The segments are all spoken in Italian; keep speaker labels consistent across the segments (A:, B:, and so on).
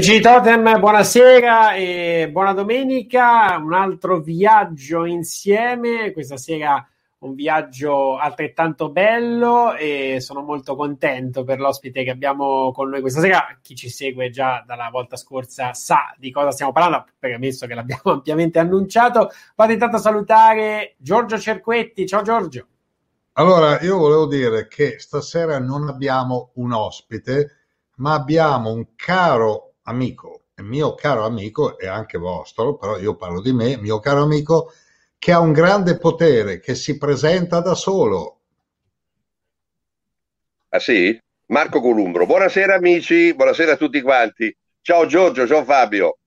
A: Amici di Totem, buonasera e buona domenica. Un altro viaggio insieme. Questa sera un viaggio altrettanto bello e sono molto contento per l'ospite che abbiamo con noi questa sera. Chi ci segue già dalla volta scorsa sa di cosa stiamo parlando, premesso che l'abbiamo ampiamente annunciato. Vado intanto a salutare Giorgio Cerquetti. Ciao Giorgio.
B: Allora, io volevo dire che stasera non abbiamo un ospite, ma abbiamo un caro amico, mio caro amico e anche vostro, però io parlo di me, mio caro amico, che ha un grande potere, che si presenta da solo.
C: Ah sì? Marco Columbro. Buonasera amici, buonasera a tutti quanti. Ciao Giorgio, ciao Fabio.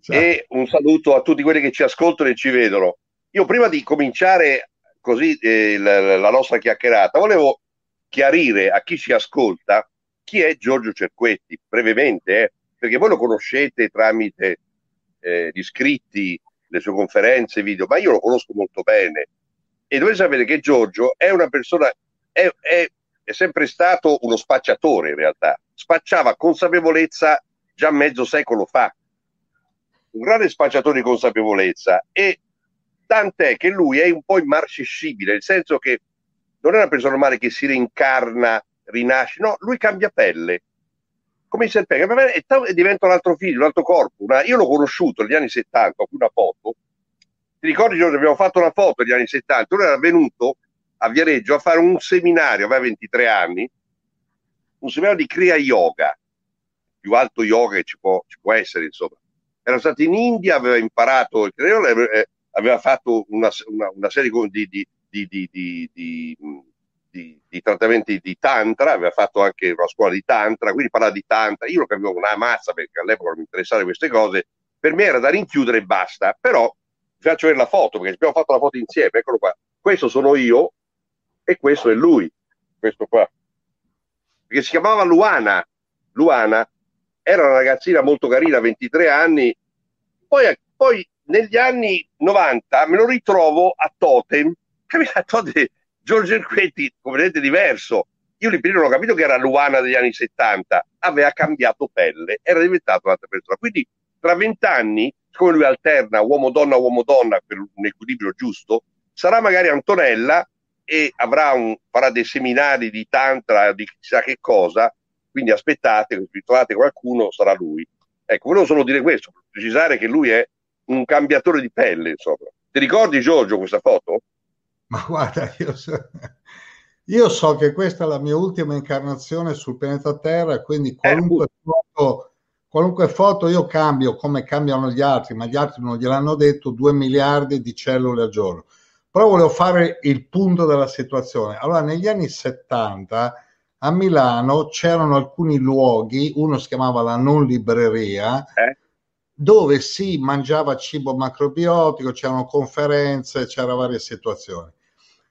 C: Ciao. E un saluto a tutti quelli che ci ascoltano e ci vedono. Io prima di cominciare così eh, la, la nostra chiacchierata, volevo chiarire a chi ci ascolta chi è Giorgio Cerquetti, brevemente, eh perché voi lo conoscete tramite eh, gli scritti, le sue conferenze, video, ma io lo conosco molto bene. E dovete sapere che Giorgio è una persona, è, è, è sempre stato uno spacciatore in realtà, spacciava consapevolezza già mezzo secolo fa, un grande spacciatore di consapevolezza. E tant'è che lui è un po' immarcescibile, nel senso che non è una persona normale che si reincarna, rinasce, no, lui cambia pelle, come il serpente e, e diventa un altro figlio, un altro corpo. Una, io l'ho conosciuto negli anni 70, ho una foto. Ti ricordi, Giorgio, abbiamo fatto una foto negli anni 70. Lui era venuto a Viareggio a fare un seminario, aveva 23 anni, un seminario di Kriya Yoga, più alto yoga che ci può, ci può essere, insomma. Era stato in India, aveva imparato il Kriya Yoga, eh, aveva fatto una, una, una serie di, di, di, di di, di, trattamenti di tantra, aveva fatto anche una scuola di tantra, quindi parlava di tantra, io lo capivo una mazza perché all'epoca mi interessavano queste cose, per me era da rinchiudere e basta, però vi faccio vedere la foto perché abbiamo fatto la foto insieme, eccolo qua, questo sono io e questo è lui, questo qua, perché si chiamava Luana, Luana era una ragazzina molto carina, 23 anni, poi, poi negli anni 90 me lo ritrovo a Totem, a Totem Giorgio Irquetti completamente diverso. Io lì prima non ho capito che era Luana degli anni 70, aveva cambiato pelle, era diventato un'altra persona. Quindi tra vent'anni, come lui alterna uomo-donna, uomo-donna per un equilibrio giusto, sarà magari Antonella e un, farà dei seminari di tantra, di chissà che cosa, quindi aspettate, se trovate qualcuno, sarà lui. Ecco, volevo solo dire questo, per precisare che lui è un cambiatore di pelle, insomma. Ti ricordi Giorgio questa foto?
B: Ma guarda, io so, io so che questa è la mia ultima incarnazione sul pianeta Terra, quindi qualunque, eh, foto, qualunque foto io cambio come cambiano gli altri, ma gli altri non gliel'hanno detto, 2 miliardi di cellule al giorno. Però volevo fare il punto della situazione. Allora, negli anni 70 a Milano c'erano alcuni luoghi, uno si chiamava la non libreria, eh? dove si mangiava cibo macrobiotico, c'erano conferenze, c'era varie situazioni.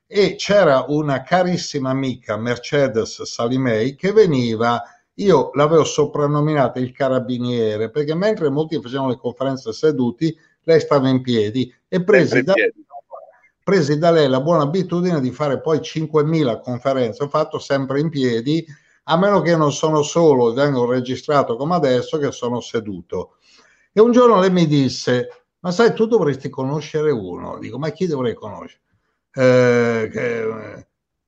B: E c'era una carissima amica, Mercedes Salimei, che veniva, io l'avevo soprannominata il carabiniere, perché mentre molti facevano le conferenze seduti, lei stava in piedi e presi da, presi da lei la buona abitudine di fare poi 5.000 conferenze, ho fatto sempre in piedi, a meno che non sono solo, vengo registrato come adesso, che sono seduto. E un giorno lei mi disse, ma sai, tu dovresti conoscere uno. Dico, ma chi dovrei conoscere? Eh, che,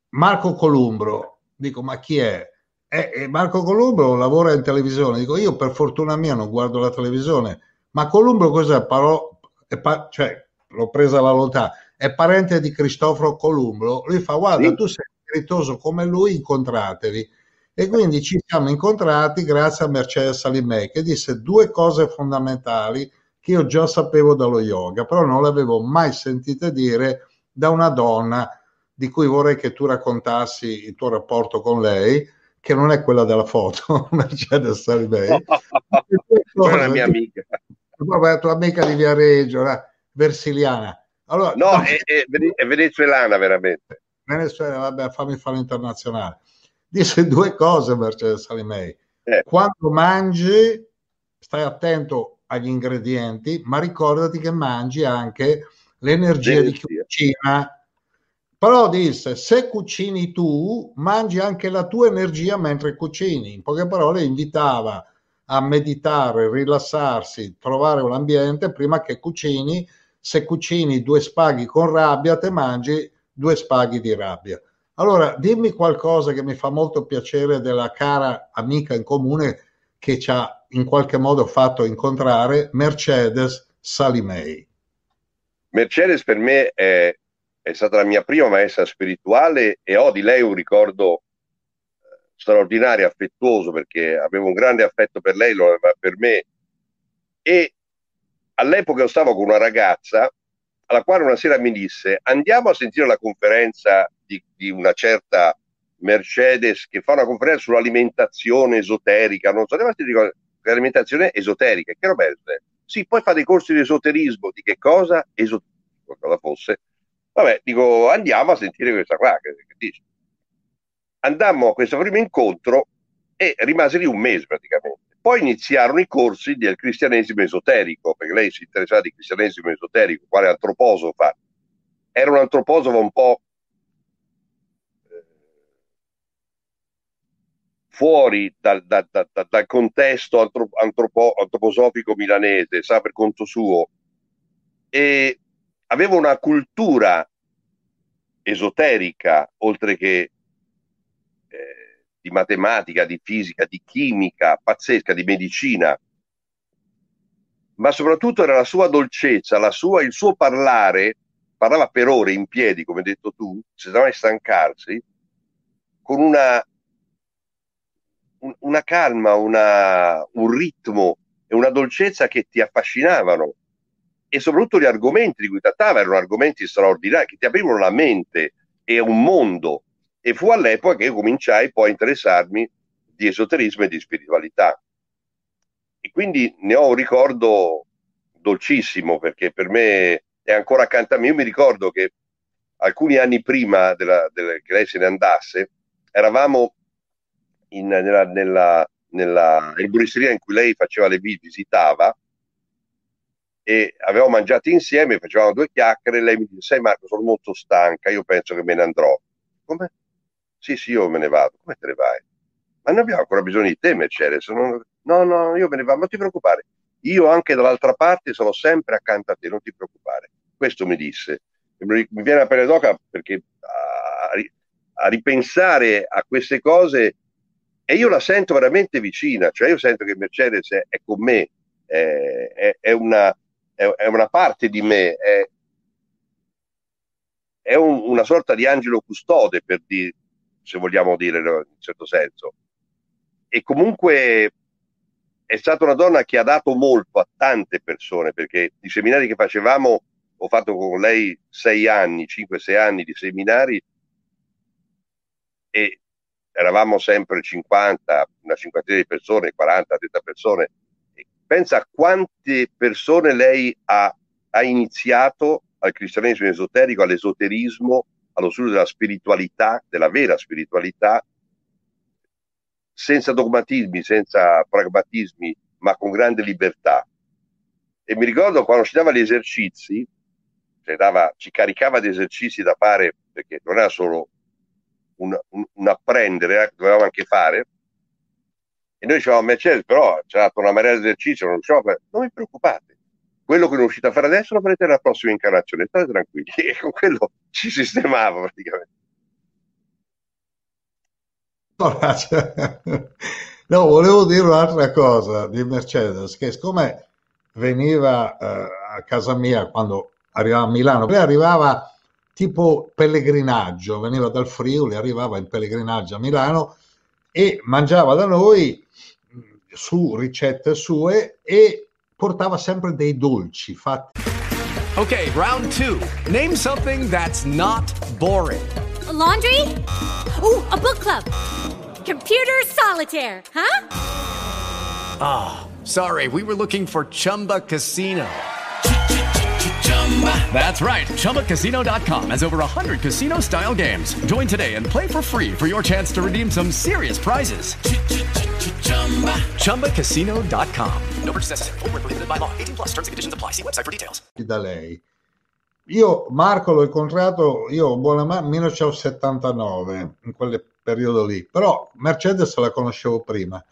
B: Marco Columbro. Dico, ma chi è? Eh, Marco Columbro lavora in televisione. Dico, io per fortuna mia non guardo la televisione. Ma Columbro cos'è? Parò, pa- cioè, l'ho presa la lontana è parente di Cristoforo Columbro, lui fa guarda sì. tu sei spiritoso come lui, incontratevi. E quindi ci siamo incontrati grazie a Mercedes Salimei che disse due cose fondamentali che io già sapevo dallo yoga, però non le avevo mai sentite dire da una donna di cui vorrei che tu raccontassi il tuo rapporto con lei, che non è quella della foto, Mercedes Salimei.
C: è la mia amica.
B: La tua amica di Viareggio, Versiliana
C: allora, no, è, è, è, venezuelana veramente.
B: Venezuela, vabbè, fammi fare internazionale. Disse due cose Mercedes Salimei. Eh. Quando mangi, stai attento agli ingredienti, ma ricordati che mangi anche l'energia di chi cucina. Però disse, se cucini tu, mangi anche la tua energia mentre cucini. In poche parole, invitava a meditare, rilassarsi, trovare un ambiente prima che cucini se cucini due spaghi con rabbia, te mangi due spaghi di rabbia. Allora, dimmi qualcosa che mi fa molto piacere della cara amica in comune che ci ha in qualche modo fatto incontrare, Mercedes Salimei.
C: Mercedes per me è, è stata la mia prima maestra spirituale e ho di lei un ricordo eh, straordinario, affettuoso, perché avevo un grande affetto per lei, lo aveva per me, e all'epoca stavo con una ragazza alla quale una sera mi disse andiamo a sentire la conferenza di, di una certa Mercedes che fa una conferenza sull'alimentazione esoterica, non so, l'alimentazione esoterica, che roba è? Sì, poi fa dei corsi di esoterismo, di che cosa? Esoterico, cosa fosse. Vabbè, dico, andiamo a sentire questa qua, che, che dice. Andammo a questo primo incontro e rimase lì un mese praticamente. Poi iniziarono i corsi del cristianesimo esoterico, perché lei si interessava di cristianesimo esoterico, quale antroposofa. Era un antroposofa un po' eh, fuori dal, dal, dal, dal contesto antropo, antroposofico milanese, sa per conto suo, e aveva una cultura esoterica, oltre che di matematica, di fisica, di chimica, pazzesca, di medicina, ma soprattutto era la sua dolcezza, la sua, il suo parlare, parlava per ore in piedi, come hai detto tu, senza mai stancarsi, con una, un, una calma, una, un ritmo e una dolcezza che ti affascinavano. E soprattutto gli argomenti di cui trattava erano argomenti straordinari, che ti aprivano la mente e un mondo e fu all'epoca che io cominciai poi a interessarmi di esoterismo e di spiritualità. E quindi ne ho un ricordo dolcissimo perché per me è ancora accanto a me. Io mi ricordo che alcuni anni prima della, della, che lei se ne andasse, eravamo in, nella, nella, nella erboristeria in cui lei faceva le visitava e avevamo mangiato insieme, facevamo due chiacchiere e lei mi dice, sai Marco, sono molto stanca, io penso che me ne andrò. Come? Sì, sì, io me ne vado. Come te ne vai? Ma noi abbiamo ancora bisogno di te, Mercedes. Non... No, no, io me ne vado, non ti preoccupare. Io anche dall'altra parte sono sempre accanto a te, non ti preoccupare. Questo mi disse. Mi viene a pelle d'oca perché a, ripensare a queste cose e io la sento veramente vicina, cioè io sento che Mercedes è, è con me, è, è, una, è, una, parte di me, è, un, una sorta di angelo custode, per di, se vogliamo dire in un certo senso. E comunque è stata una donna che ha dato molto a tante persone, perché i seminari che facevamo, ho fatto con lei sei anni, 5-6 anni di seminari, e eravamo sempre 50, una cinquantina di persone, 40, 30 persone. Pensa a quante persone lei ha, ha iniziato al cristianesimo esoterico, all'esoterismo, allo studio della spiritualità, della vera spiritualità, senza dogmatismi, senza pragmatismi, ma con grande libertà. E mi ricordo quando ci dava gli esercizi, cioè dava, ci caricava di esercizi da fare, perché non era solo un, un, un apprendere, eh, dovevamo anche fare. E noi dicevamo, Mercedes, però c'è dato una marea di esercizi, non fare. Non vi preoccupate, quello che non riuscite a fare adesso lo farete nella prossima incarnazione, state tranquilli. E con quello ci sistemava praticamente.
B: No, volevo dire un'altra cosa di Mercedes, che siccome veniva eh, a casa mia quando arrivava a Milano, lei arrivava tipo pellegrinaggio, veniva dal Friuli, arrivava in pellegrinaggio a Milano e mangiava da noi su ricette sue e portava sempre dei dolci fatti.
D: Ok, round two. Name something that's not boring.
E: A laundry? Oh, a book club. Computer solitaire, huh?
D: Ah, oh, sorry, we were looking for Chumba Casino. That's right. ChumbaCasino.com has over 100 casino style games. Join today and play for free for your chance to redeem some serious prizes. ChumbaCasino.com. No purchase necessary. Full prohibited by law. 18 plus terms and conditions apply. See website for details.
B: Da lei. Io Marco l'ho incontrato, io buona mano, 1979, in quel periodo lì, però Mercedes la conoscevo prima.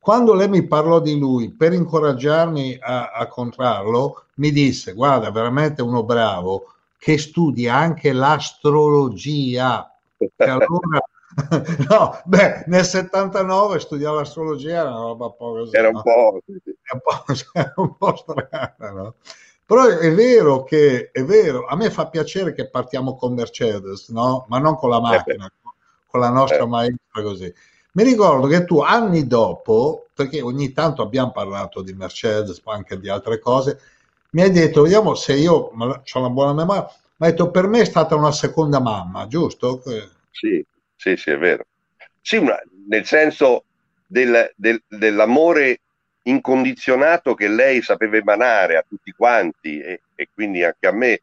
B: Quando lei mi parlò di lui per incoraggiarmi a, a comprarlo, mi disse: Guarda, veramente uno bravo che studia anche l'astrologia. allora, no, beh, nel 79 studiare l'astrologia era una roba
C: po' così. Era un no? po',
B: un po', era un po' strana, no? Però è vero che è vero, a me fa piacere che partiamo con Mercedes, no? Ma non con la macchina, eh con la nostra eh. maestra così. Mi ricordo che tu anni dopo, perché ogni tanto abbiamo parlato di Mercedes, ma anche di altre cose, mi hai detto, vediamo se io ho una buona memoria, mi hai detto per me è stata una seconda mamma, giusto?
C: Sì, sì, sì, è vero. Sì, una, nel senso del, del, dell'amore incondizionato che lei sapeva emanare a tutti quanti e, e quindi anche a me.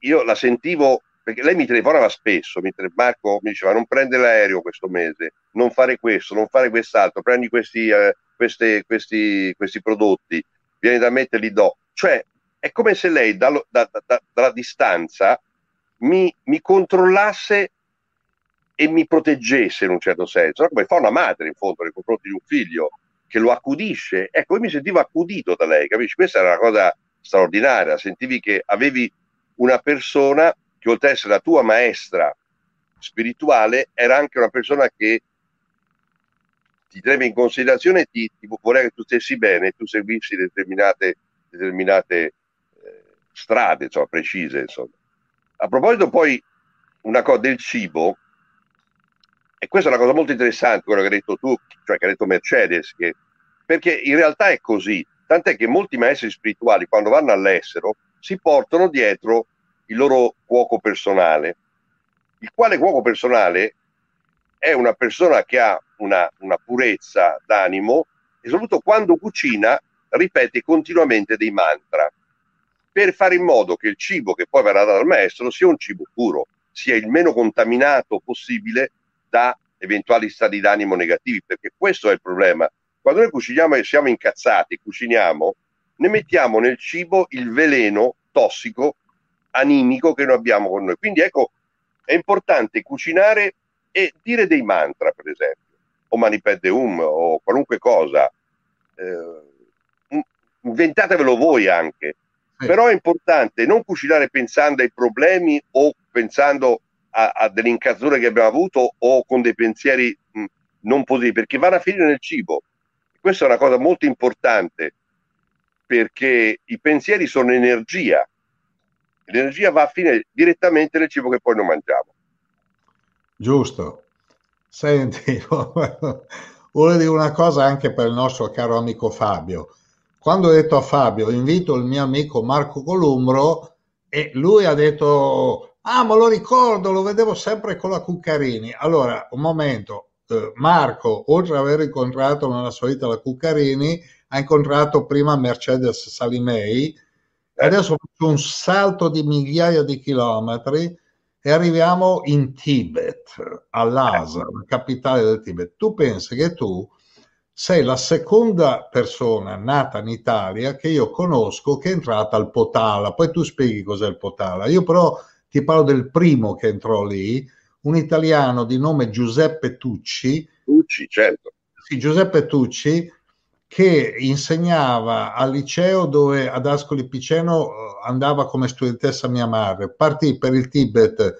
C: Io la sentivo perché lei mi telefonava spesso, mi tele- Marco mi diceva non prendere l'aereo questo mese, non fare questo, non fare quest'altro, prendi questi, eh, questi, questi, questi prodotti, vieni da me te li do. Cioè è come se lei da, da, da, dalla distanza mi, mi, controllasse e mi proteggesse in un certo senso, come fa una madre in fondo nei confronti di un figlio che lo accudisce. Ecco, io mi sentivo accudito da lei, capisci? Questa era una cosa straordinaria, sentivi che avevi una persona che oltre ad essere la tua maestra spirituale, era anche una persona che ti teneva in considerazione e ti, ti voleva che tu stessi bene, tu seguissi determinate, determinate eh, strade, insomma, precise. Insomma. A proposito poi una cosa del cibo, e questa è una cosa molto interessante, quello che hai detto tu, cioè che ha detto Mercedes, che, perché in realtà è così, tant'è che molti maestri spirituali quando vanno all'estero si portano dietro il loro cuoco personale, il quale cuoco personale è una persona che ha una, una purezza d'animo e soprattutto quando cucina ripete continuamente dei mantra per fare in modo che il cibo che poi verrà dal maestro sia un cibo puro, sia il meno contaminato possibile da eventuali stati d'animo negativi, perché questo è il problema. Quando noi cuciniamo e siamo incazzati, cuciniamo, ne mettiamo nel cibo il veleno tossico animico che noi abbiamo con noi. Quindi ecco, è importante cucinare e dire dei mantra, per esempio, o manipedeum o qualunque cosa. Eh, inventatevelo voi anche. Sì. Però è importante non cucinare pensando ai problemi o pensando a, a delle incazzature che abbiamo avuto o con dei pensieri mh, non positivi, perché vanno a finire nel cibo. Questa è una cosa molto importante perché i pensieri sono energia. L'energia va a finire direttamente nel cibo che poi non mangiamo.
B: Giusto. Senti, volevo dire una cosa anche per il nostro caro amico Fabio. Quando ho detto a Fabio, invito il mio amico Marco Columbro, e lui ha detto, ah, ma lo ricordo, lo vedevo sempre con la Cuccarini. Allora, un momento, eh, Marco, oltre ad aver incontrato nella sua vita la Cuccarini, ha incontrato prima Mercedes Salimei adesso faccio un salto di migliaia di chilometri e arriviamo in Tibet, a Lhasa, la capitale del Tibet. Tu pensi che tu sei la seconda persona nata in Italia che io conosco che è entrata al Potala, poi tu spieghi cos'è il Potala. Io però ti parlo del primo che entrò lì, un italiano di nome Giuseppe Tucci.
C: Tucci, certo.
B: Sì, Giuseppe Tucci, che insegnava al liceo dove ad Ascoli Piceno eh, andava come studentessa mia madre. Partì per il Tibet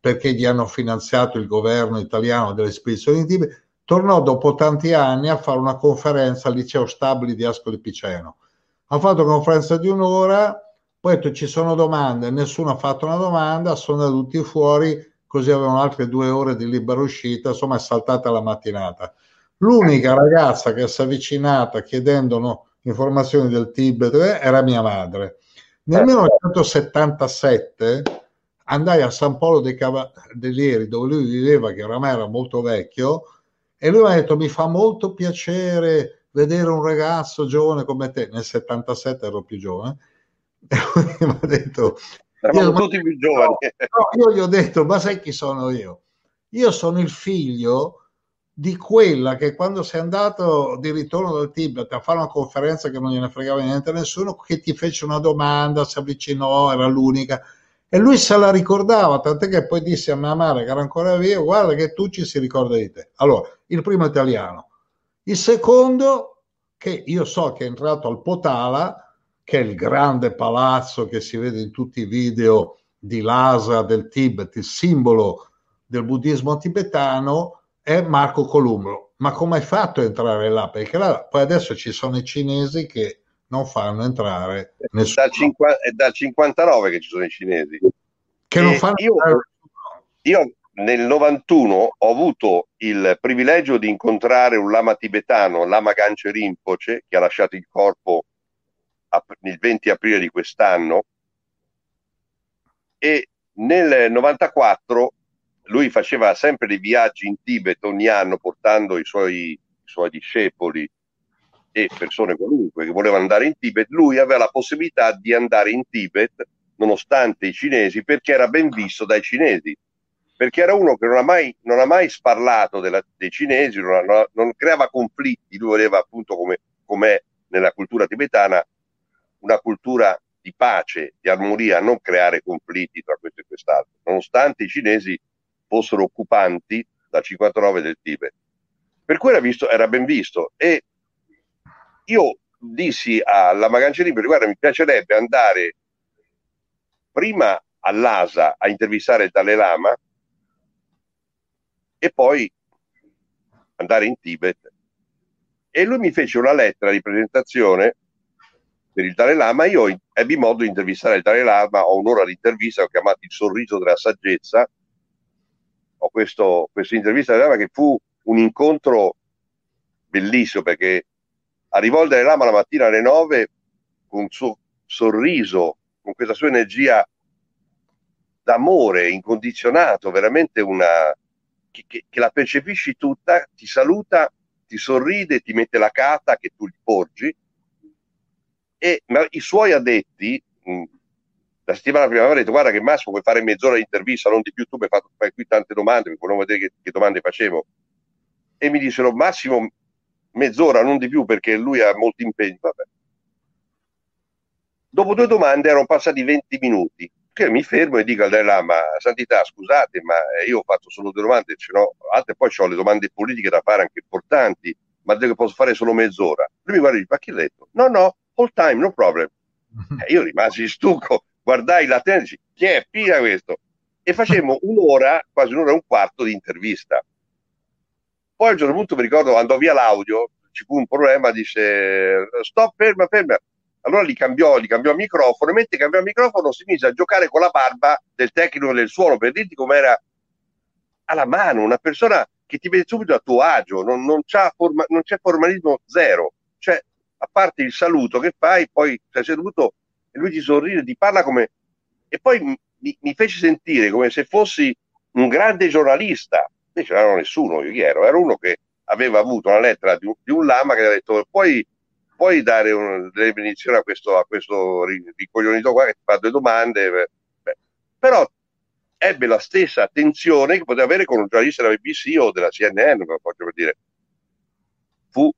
B: perché gli hanno finanziato il governo italiano delle spedizioni in Tibet, tornò dopo tanti anni a fare una conferenza al liceo Stabili di Ascoli Piceno. Ha fatto una conferenza di un'ora, poi ha detto ci sono domande, nessuno ha fatto una domanda, sono tutti fuori, così avevano altre due ore di libera uscita, insomma è saltata la mattinata. L'unica ragazza che si è avvicinata chiedendo informazioni del Tibet era mia madre. Nel 1977 andai a San Polo dei Cavalieri, dove lui viveva, che oramai era molto vecchio, e lui mi ha detto: Mi fa molto piacere vedere un ragazzo giovane come te. Nel 77 ero più giovane. E lui mi ha detto:
C: Eravamo tutti più giovani.
B: No, io gli ho detto: Ma sai chi sono io? Io sono il figlio di quella che quando sei andato di ritorno dal Tibet a fare una conferenza che non gliene fregava niente a nessuno, che ti fece una domanda, si avvicinò, era l'unica. E lui se la ricordava, tant'è che poi disse a mia madre che era ancora vivo, guarda che tu ci si ricorda di te. Allora, il primo italiano. Il secondo, che io so che è entrato al Potala, che è il grande palazzo che si vede in tutti i video di Lhasa del Tibet, il simbolo del buddismo tibetano, è Marco Columbro. Ma come hai fatto a entrare là? Perché là, poi adesso ci sono i cinesi che non fanno entrare nessuno.
C: Dal cinqu- è dal 59 che ci sono i cinesi.
B: Che non fanno
C: io, io nel 91 ho avuto il privilegio di incontrare un lama tibetano, Lama Ganche Rinpoche, che ha lasciato il corpo il 20 aprile di quest'anno e nel 94 lui faceva sempre dei viaggi in Tibet ogni anno portando i suoi, i suoi discepoli e persone qualunque che volevano andare in Tibet, lui aveva la possibilità di andare in Tibet nonostante i cinesi perché era ben visto dai cinesi, perché era uno che non ha mai, non ha mai sparlato della, dei cinesi, non, non, non, creava conflitti, lui voleva appunto come, come nella cultura tibetana una cultura di pace, di armonia, non creare conflitti tra questo e quest'altro, nonostante i cinesi fossero occupanti dal 59 del Tibet. Per cui era, visto, era ben visto e io dissi alla Magancerini, guarda mi piacerebbe andare prima all'ASA a intervistare il Dalai Lama e poi andare in Tibet. E lui mi fece una lettera di presentazione per il Dalai Lama. Io ebbi modo di intervistare il Dalai Lama, ho un'ora di intervista, ho chiamato il sorriso della saggezza questo, questa intervista che fu un incontro bellissimo perché arrivò il Dalai Lama la mattina alle 9 con un suo sorriso, con questa sua energia d'amore incondizionato, veramente una che, che, che, la percepisci tutta, ti saluta, ti sorride, ti mette la carta che tu gli porgi. E ma i suoi addetti la settimana prima aveva detto guarda che Massimo puoi fare mezz'ora di intervista, non di più, tu mi hai fatto fai qui tante domande, mi volevo vedere che, che, domande facevo. e mi dissero massimo mezz'ora, non di più perché lui ha molti impegni. Vabbè. Dopo due domande erano passati 20 minuti. Che mi fermo e dico al Dalai Lama, Santità, scusate, ma io ho fatto solo due domande, ce n'ho altre, poi ho le domande politiche da fare anche importanti, ma devo che posso fare solo mezz'ora. Lui mi guarda e dice, ma chi ha detto? No, no, all time, no problem. Eh, io rimasi stucco, guardai la e dici, chi è? Pia questo. E facemmo un'ora, quasi un'ora e un quarto di intervista. Poi a un certo punto mi ricordo, andò via l'audio, ci fu un problema, disse, stop, ferma, ferma. Allora li cambiò, li cambiò microfono, e mentre cambiò microfono si mise a giocare con la barba del tecnico del suono per dirti com'era alla mano, una persona che ti vede subito a tuo agio, non, non, forma, non c'è formalismo zero. Cioè, a parte il saluto che fai, poi sei seduto e lui ti sorride, ti parla come... E poi mi, mi fece sentire come se fossi un grande giornalista. Invece non ero nessuno, io chi ero? Ero uno che aveva avuto una lettera di un, di un lama che ha detto puoi, puoi dare un, delle benedizioni a questo, a questo ricoglionito qua che ti fa due domande. Beh, però ebbe la stessa attenzione che poteva avere con un giornalista della BBC o della CNN, faccio per dire. Fu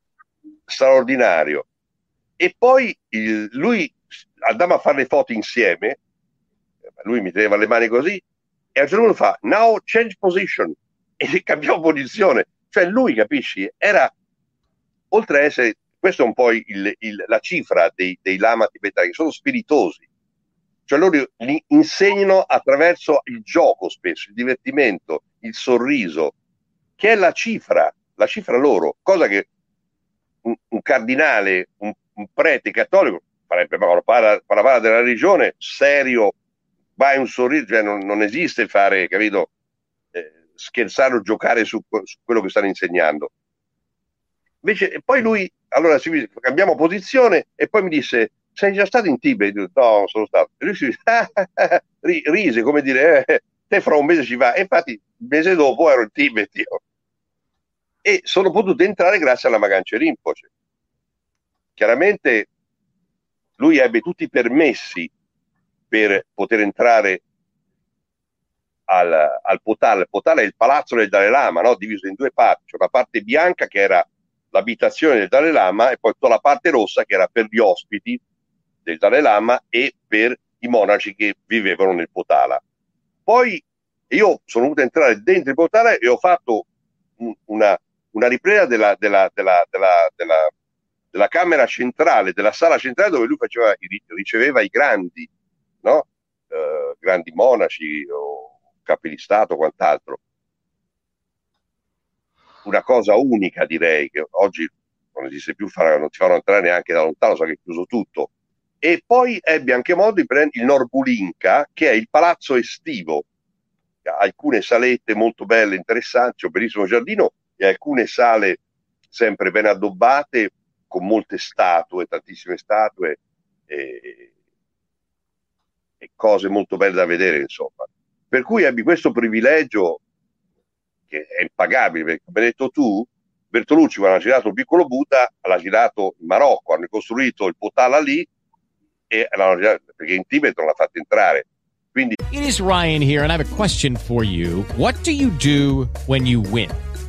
C: straordinario. E poi il, lui andava a fare le foto insieme, lui mi teneva le mani così, e a un certo punto fa, now change position, e cambiò posizione. Cioè lui, capisci, era, oltre a essere, questa è un po' il, il, la cifra dei, dei lama tibetani, che sono spiritosi, cioè loro li insegnano attraverso il gioco spesso, il divertimento, il sorriso, che è la cifra, la cifra loro, cosa che un, un cardinale, un, un, prete cattolico ma quando parla, parla della religione, serio, vai un sorriso, cioè non, non esiste fare, capito, eh, scherzare o giocare su, su, quello che stanno insegnando. Invece, poi lui, allora si, cambiamo posizione e poi mi disse, sei già stato in Tibet? Io, no, sono stato. E lui si rise, come dire, eh, te fra un mese ci va. E infatti, il mese dopo ero in Tibet io e sono potuto entrare grazie alla Magancia Rinpoche. Chiaramente lui ebbe tutti i permessi per poter entrare al, al Potala. Il Potala è il palazzo del Dalai Lama, no? diviso in due parti. C'è una parte bianca che era l'abitazione del Dalai Lama e poi tutta la parte rossa che era per gli ospiti del Dalai Lama e per i monaci che vivevano nel Potala. Poi io sono venuto a entrare dentro il Potala e ho fatto una, una ripresa della, della, della, della, camera centrale, della sala centrale dove lui faceva, riceveva i grandi, no? eh, grandi monaci o capi di Stato, quant'altro. Una cosa unica direi che oggi non esiste più, non ti fanno entrare neanche da lontano, so che è chiuso tutto. E poi ebbe anche modo di prendere il Norbulinka, che è il palazzo estivo, alcune salette molto belle, interessanti, un bellissimo giardino, e alcune sale sempre ben addobbate con molte statue, tantissime statue e, e cose molto belle da vedere, insomma. Per cui ebbi questo privilegio che è impagabile, perché come hai detto tu, Bertolucci quando ha girato il piccolo Buddha l'ha girato in Marocco, hanno costruito il Potala lì e girato, perché in Tibet non l'ha fatto entrare. Quindi...
F: It is Ryan here and I have a question for you. What do you do when you win?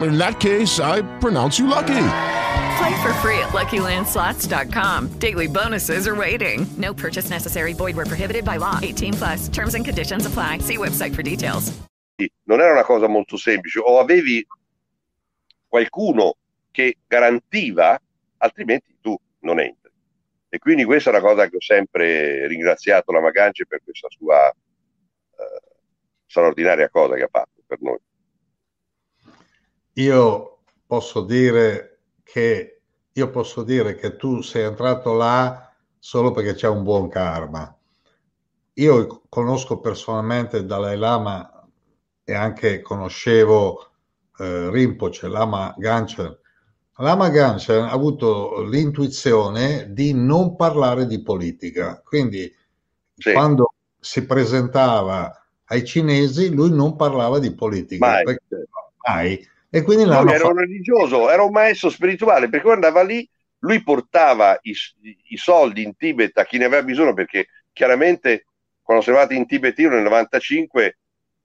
G: In that case, I pronounce you lucky.
H: Play for free at LuckyLandSlots.com. Daily bonuses are waiting. No purchase necessary. Void where prohibited by law. 18 plus. Terms and conditions apply. See website for details.
C: Non era una cosa molto semplice. O avevi qualcuno che garantiva, altrimenti tu non entri. E quindi questa è una cosa che ho sempre ringraziato la Magance per questa sua eh, straordinaria cosa che ha fatto per noi.
B: Io posso dire che io posso dire che tu sei entrato là solo perché c'è un buon karma. Io conosco personalmente Dalai Lama e anche conoscevo eh, Rinpoche, Lama Ganchen. Lama Ganchen ha avuto l'intuizione di non parlare di politica, quindi
C: Sì.
B: quando si presentava ai cinesi lui non parlava di politica,
C: Mai.
B: perché- mai. E quindi
C: Lui era
B: fatto
C: un religioso, era un maestro spirituale, perché quando andava lì, lui portava i, i soldi in Tibet a chi ne aveva bisogno, perché chiaramente quando siamo andati in Tibet io nel 95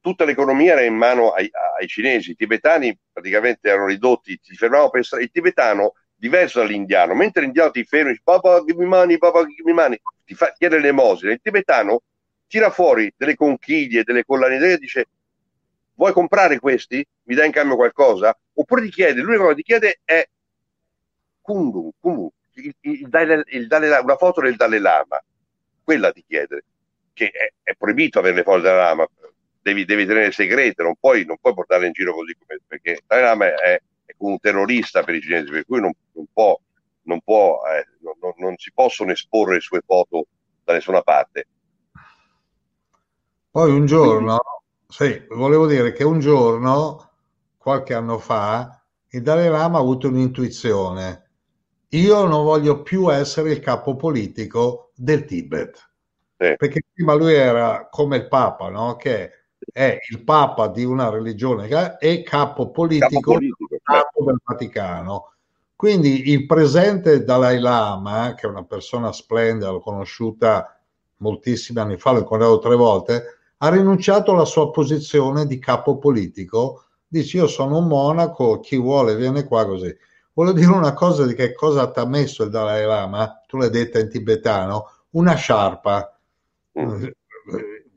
C: tutta l'economia era in mano ai, ai cinesi, i tibetani praticamente erano ridotti, ti fermavano per strada, il tibetano diverso dall'indiano, mentre l'indiano ti ferma dice papà me money, papà me money, ti fa chiedere l'elemosina, il tibetano tira fuori delle conchiglie, delle collanine e dice vuoi comprare questi? Mi dai in cambio qualcosa? Oppure ti chiede, l'unica cosa che ti chiede è Kundu, Kundu, il, il Dalai- il Lama, una foto del Dalai Lama, quella ti chiede, che è, è proibito avere le foto del Dalai Lama, devi, devi tenere segrete, non puoi, non puoi portarle in giro così, come, perché il Dalai Lama è, è un terrorista per i cinesi, per cui non, non può, non, può, eh, non- non si possono esporre le sue foto da nessuna parte.
B: Poi un giorno, sì, volevo dire che un giorno, qualche anno fa, il Dalai Lama ha avuto un'intuizione. Io non voglio più essere il capo politico del Tibet. Perché prima lui era come il Papa, no? Che è il Papa di una religione e capo politico, capo del Vaticano. Quindi il presente Dalai Lama, che è una persona splendida, l'ho conosciuta moltissimi anni fa, l'ho incontrato tre volte, ha rinunciato alla sua posizione di capo politico. Dice: Io sono un monaco, chi vuole viene qua così. Voglio dire una cosa di che cosa ti ha messo il Dalai Lama, tu l'hai detta in tibetano, una sciarpa.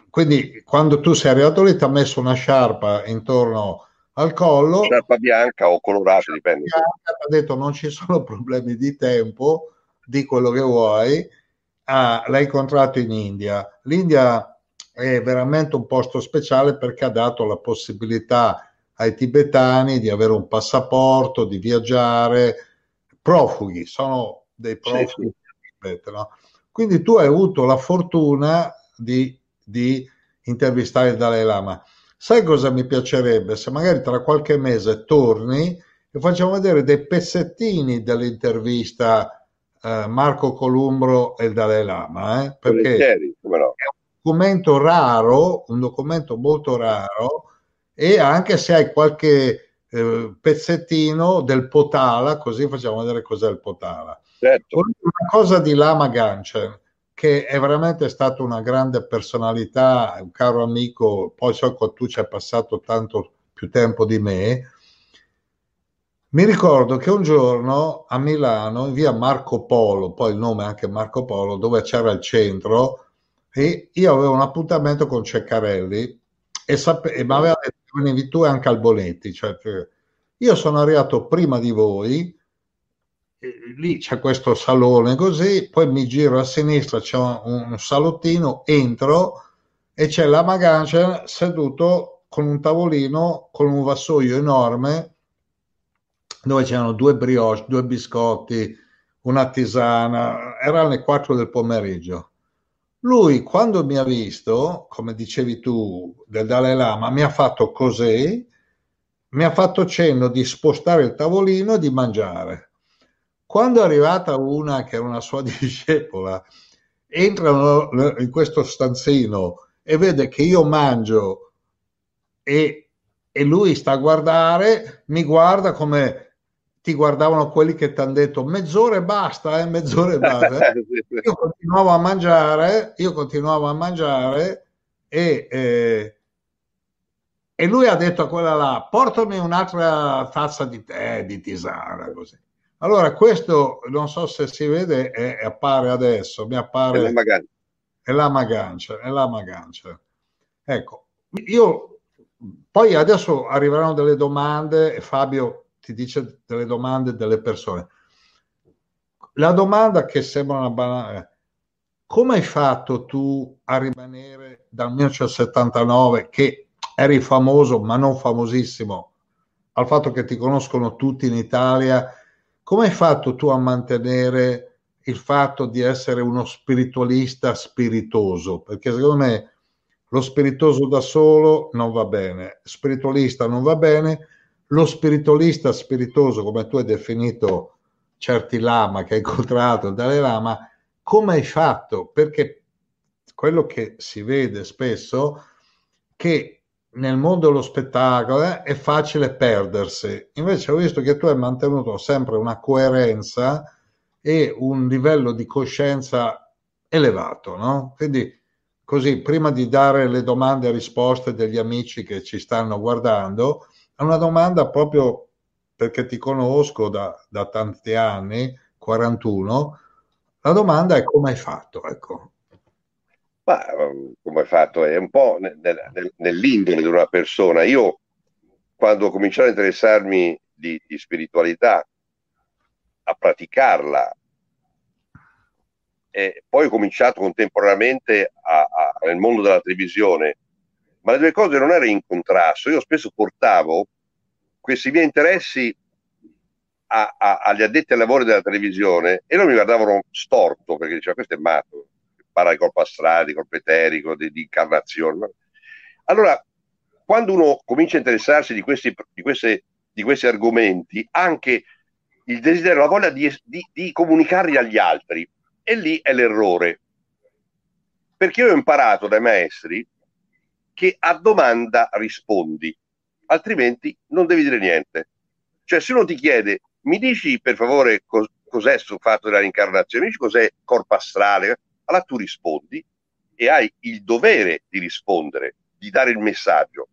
B: Quindi quando tu sei arrivato lì ti ha messo una sciarpa intorno al collo,
C: Sciarpa bianca o colorata, dipende.
B: ti ha detto non ci sono problemi di tempo, di quello che vuoi. Ah, l'hai incontrato in India. L'India è veramente un posto speciale perché ha dato la possibilità ai tibetani di avere un passaporto, di viaggiare, profughi, sono dei profughi. del Tibet, no? Quindi tu hai avuto la fortuna di, di intervistare il Dalai Lama. Sai cosa mi piacerebbe? Se magari tra qualche mese torni e facciamo vedere dei pezzettini dell'intervista eh, Marco Columbro e il Dalai Lama, eh? perché è documento raro, un documento molto raro, e anche se hai qualche eh, pezzettino del Potala, così facciamo vedere cos'è il Potala.
C: Certo.
B: Una cosa di Lama Ganchen, che è veramente stata una grande personalità, un caro amico, poi so che tu ci hai passato tanto più tempo di me. Mi ricordo che un giorno a Milano, in via Marco Polo, poi il nome è anche Marco Polo, dove c'era il centro, e io avevo un appuntamento con Ceccarelli e, sape- e mi aveva detto che venivi tu e anche Albonetti. Cioè, io sono arrivato prima di voi, lì c'è questo salone così, poi mi giro a sinistra, c'è un, un salottino, entro e c'è la Magancia seduto con un tavolino con un vassoio enorme dove c'erano due brioche, due biscotti, una tisana, erano le 4 del pomeriggio. Lui, quando mi ha visto, come dicevi tu, del Dalai Lama, mi ha fatto così, mi ha fatto cenno di spostare il tavolino e di mangiare. Quando è arrivata una che era una sua discepola, entrano in questo stanzino e vede che io mangio e, e lui sta a guardare, mi guarda come ti guardavano quelli che ti hanno detto mezz'ora e basta, eh, mezz'ora e basta. Io continuavo a mangiare, io continuavo a mangiare e, eh, e lui ha detto a quella là, portami un'altra tazza di tè, di tisana, così. Allora, questo non so se si vede, è, appare adesso, mi appare...
C: È la Magancia.
B: È la Magancia, è la Magancia. Ecco, io poi adesso arriveranno delle domande e Fabio ti dice delle domande delle persone. La domanda che sembra una banale, come hai fatto tu a rimanere dal 1979 che eri famoso ma non famosissimo, al fatto che ti conoscono tutti in Italia, come hai fatto tu a mantenere il fatto di essere uno spiritualista spiritoso? Perché secondo me lo spiritoso da solo non va bene, spiritualista non va bene, lo spiritualista spiritoso, come tu hai definito certi lama che hai incontrato, il Dalai Lama, come hai fatto? Perché quello che si vede spesso che nel mondo dello spettacolo eh, è facile perdersi. Invece ho visto che tu hai mantenuto sempre una coerenza e un livello di coscienza elevato, no? Quindi così, prima di dare le domande e risposte degli amici che ci stanno guardando, è una domanda proprio perché ti conosco da, da tanti anni, 41, la domanda è come hai fatto, ecco.
C: Ma come hai fatto? È un po' nel, nel, nell'indole di una persona. Io, quando ho cominciato a interessarmi di, di spiritualità, a praticarla, e poi ho cominciato contemporaneamente a, a, nel mondo della televisione, ma le due cose non erano in contrasto. Io spesso portavo questi miei interessi a, agli addetti ai lavori della televisione e loro mi guardavano storto perché diceva questo è matto parla di colpo astrale, di colpo eterico, di, di incarnazione. Allora, quando uno comincia a interessarsi di questi, di queste, di questi argomenti, anche il desiderio, la voglia di, di, di comunicarli agli altri, e lì è l'errore. Perché io ho imparato dai maestri che a domanda rispondi, altrimenti non devi dire niente. Cioè, se uno ti chiede, mi dici per favore cos- cos'è il fatto della rincarnazione, mi dici cos'è corpo astrale, allora tu rispondi e hai il dovere di rispondere, di dare il messaggio.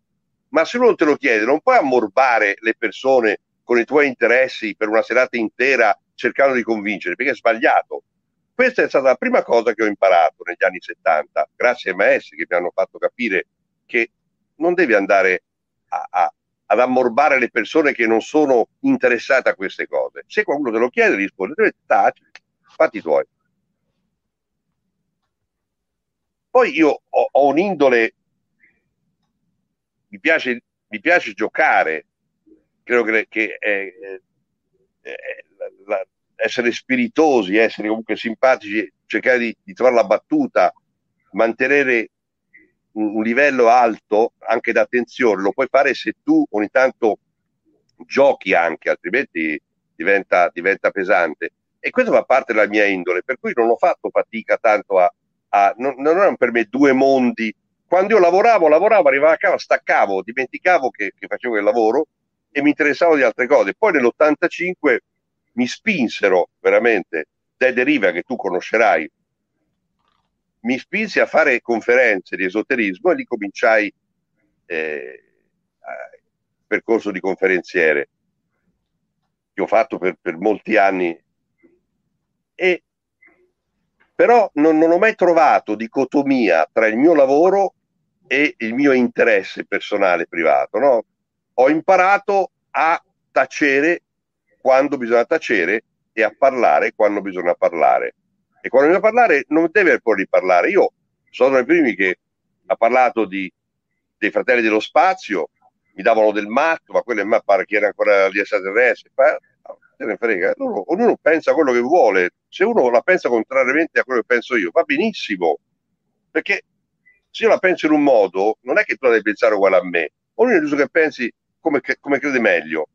C: Ma se uno te lo chiede, non puoi ammorbare le persone con i tuoi interessi per una serata intera cercando di convincere, perché è sbagliato. Questa è stata la prima cosa che ho imparato negli anni 70, grazie ai maestri che mi hanno fatto capire che non devi andare a, a, ad ammorbare le persone che non sono interessate a queste cose. Se qualcuno te lo chiede, risponde, taci, fatti tuoi. Poi io ho, ho un'indole, mi piace, mi piace giocare, credo che, che è, è, la, essere spiritosi, essere comunque simpatici, cercare di, di trovare la battuta, mantenere un, livello alto anche d'attenzione, lo puoi fare se tu ogni tanto giochi anche, altrimenti diventa, diventa pesante. E questo fa parte della mia indole, per cui non ho fatto fatica tanto a, a, non, non, erano per me due mondi. Quando io lavoravo, lavoravo, arrivavo a casa, staccavo, dimenticavo che, che facevo il lavoro e mi interessavo di altre cose. Poi nell'85 mi spinsero veramente, dai Deriva che tu conoscerai, mi spinsi a fare conferenze di esoterismo e lì cominciai eh, il percorso di conferenziere che ho fatto per, per molti anni e però non, non ho mai trovato dicotomia tra il mio lavoro e il mio interesse personale privato. No? Ho imparato a tacere quando bisogna tacere e a parlare quando bisogna parlare. E quando bisogna parlare non deve ancora riparlare. Io sono tra i primi che ha parlato di, dei fratelli dello spazio, mi davano del matto, ma quello è pare che era ancora gli extraterrestri se ne frega, ognuno, ognuno pensa quello che vuole, se uno la pensa contrariamente a quello che penso io, va benissimo, perché se io la penso in un modo, non è che tu la devi pensare uguale a me, ognuno è giusto che pensi come, come crede meglio.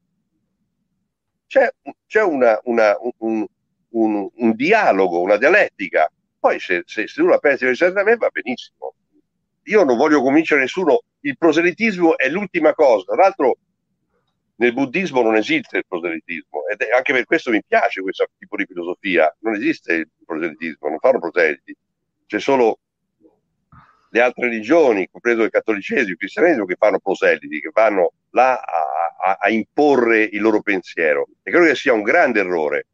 C: C'è, c'è una, una, un, un, un, dialogo, una dialettica, poi se, se, se tu la pensi diversamente va benissimo. Io non voglio convincere nessuno, il proselitismo è l'ultima cosa, tra l'altro nel buddismo non esiste il proselitismo ed è, anche per questo mi piace questo tipo di filosofia. Non esiste il proselitismo, non fanno proseliti, c'è solo le altre religioni, compreso il cattolicesimo, il cristianesimo, che fanno proseliti, che vanno là a, a, a, imporre il loro pensiero. E credo che sia un grande errore,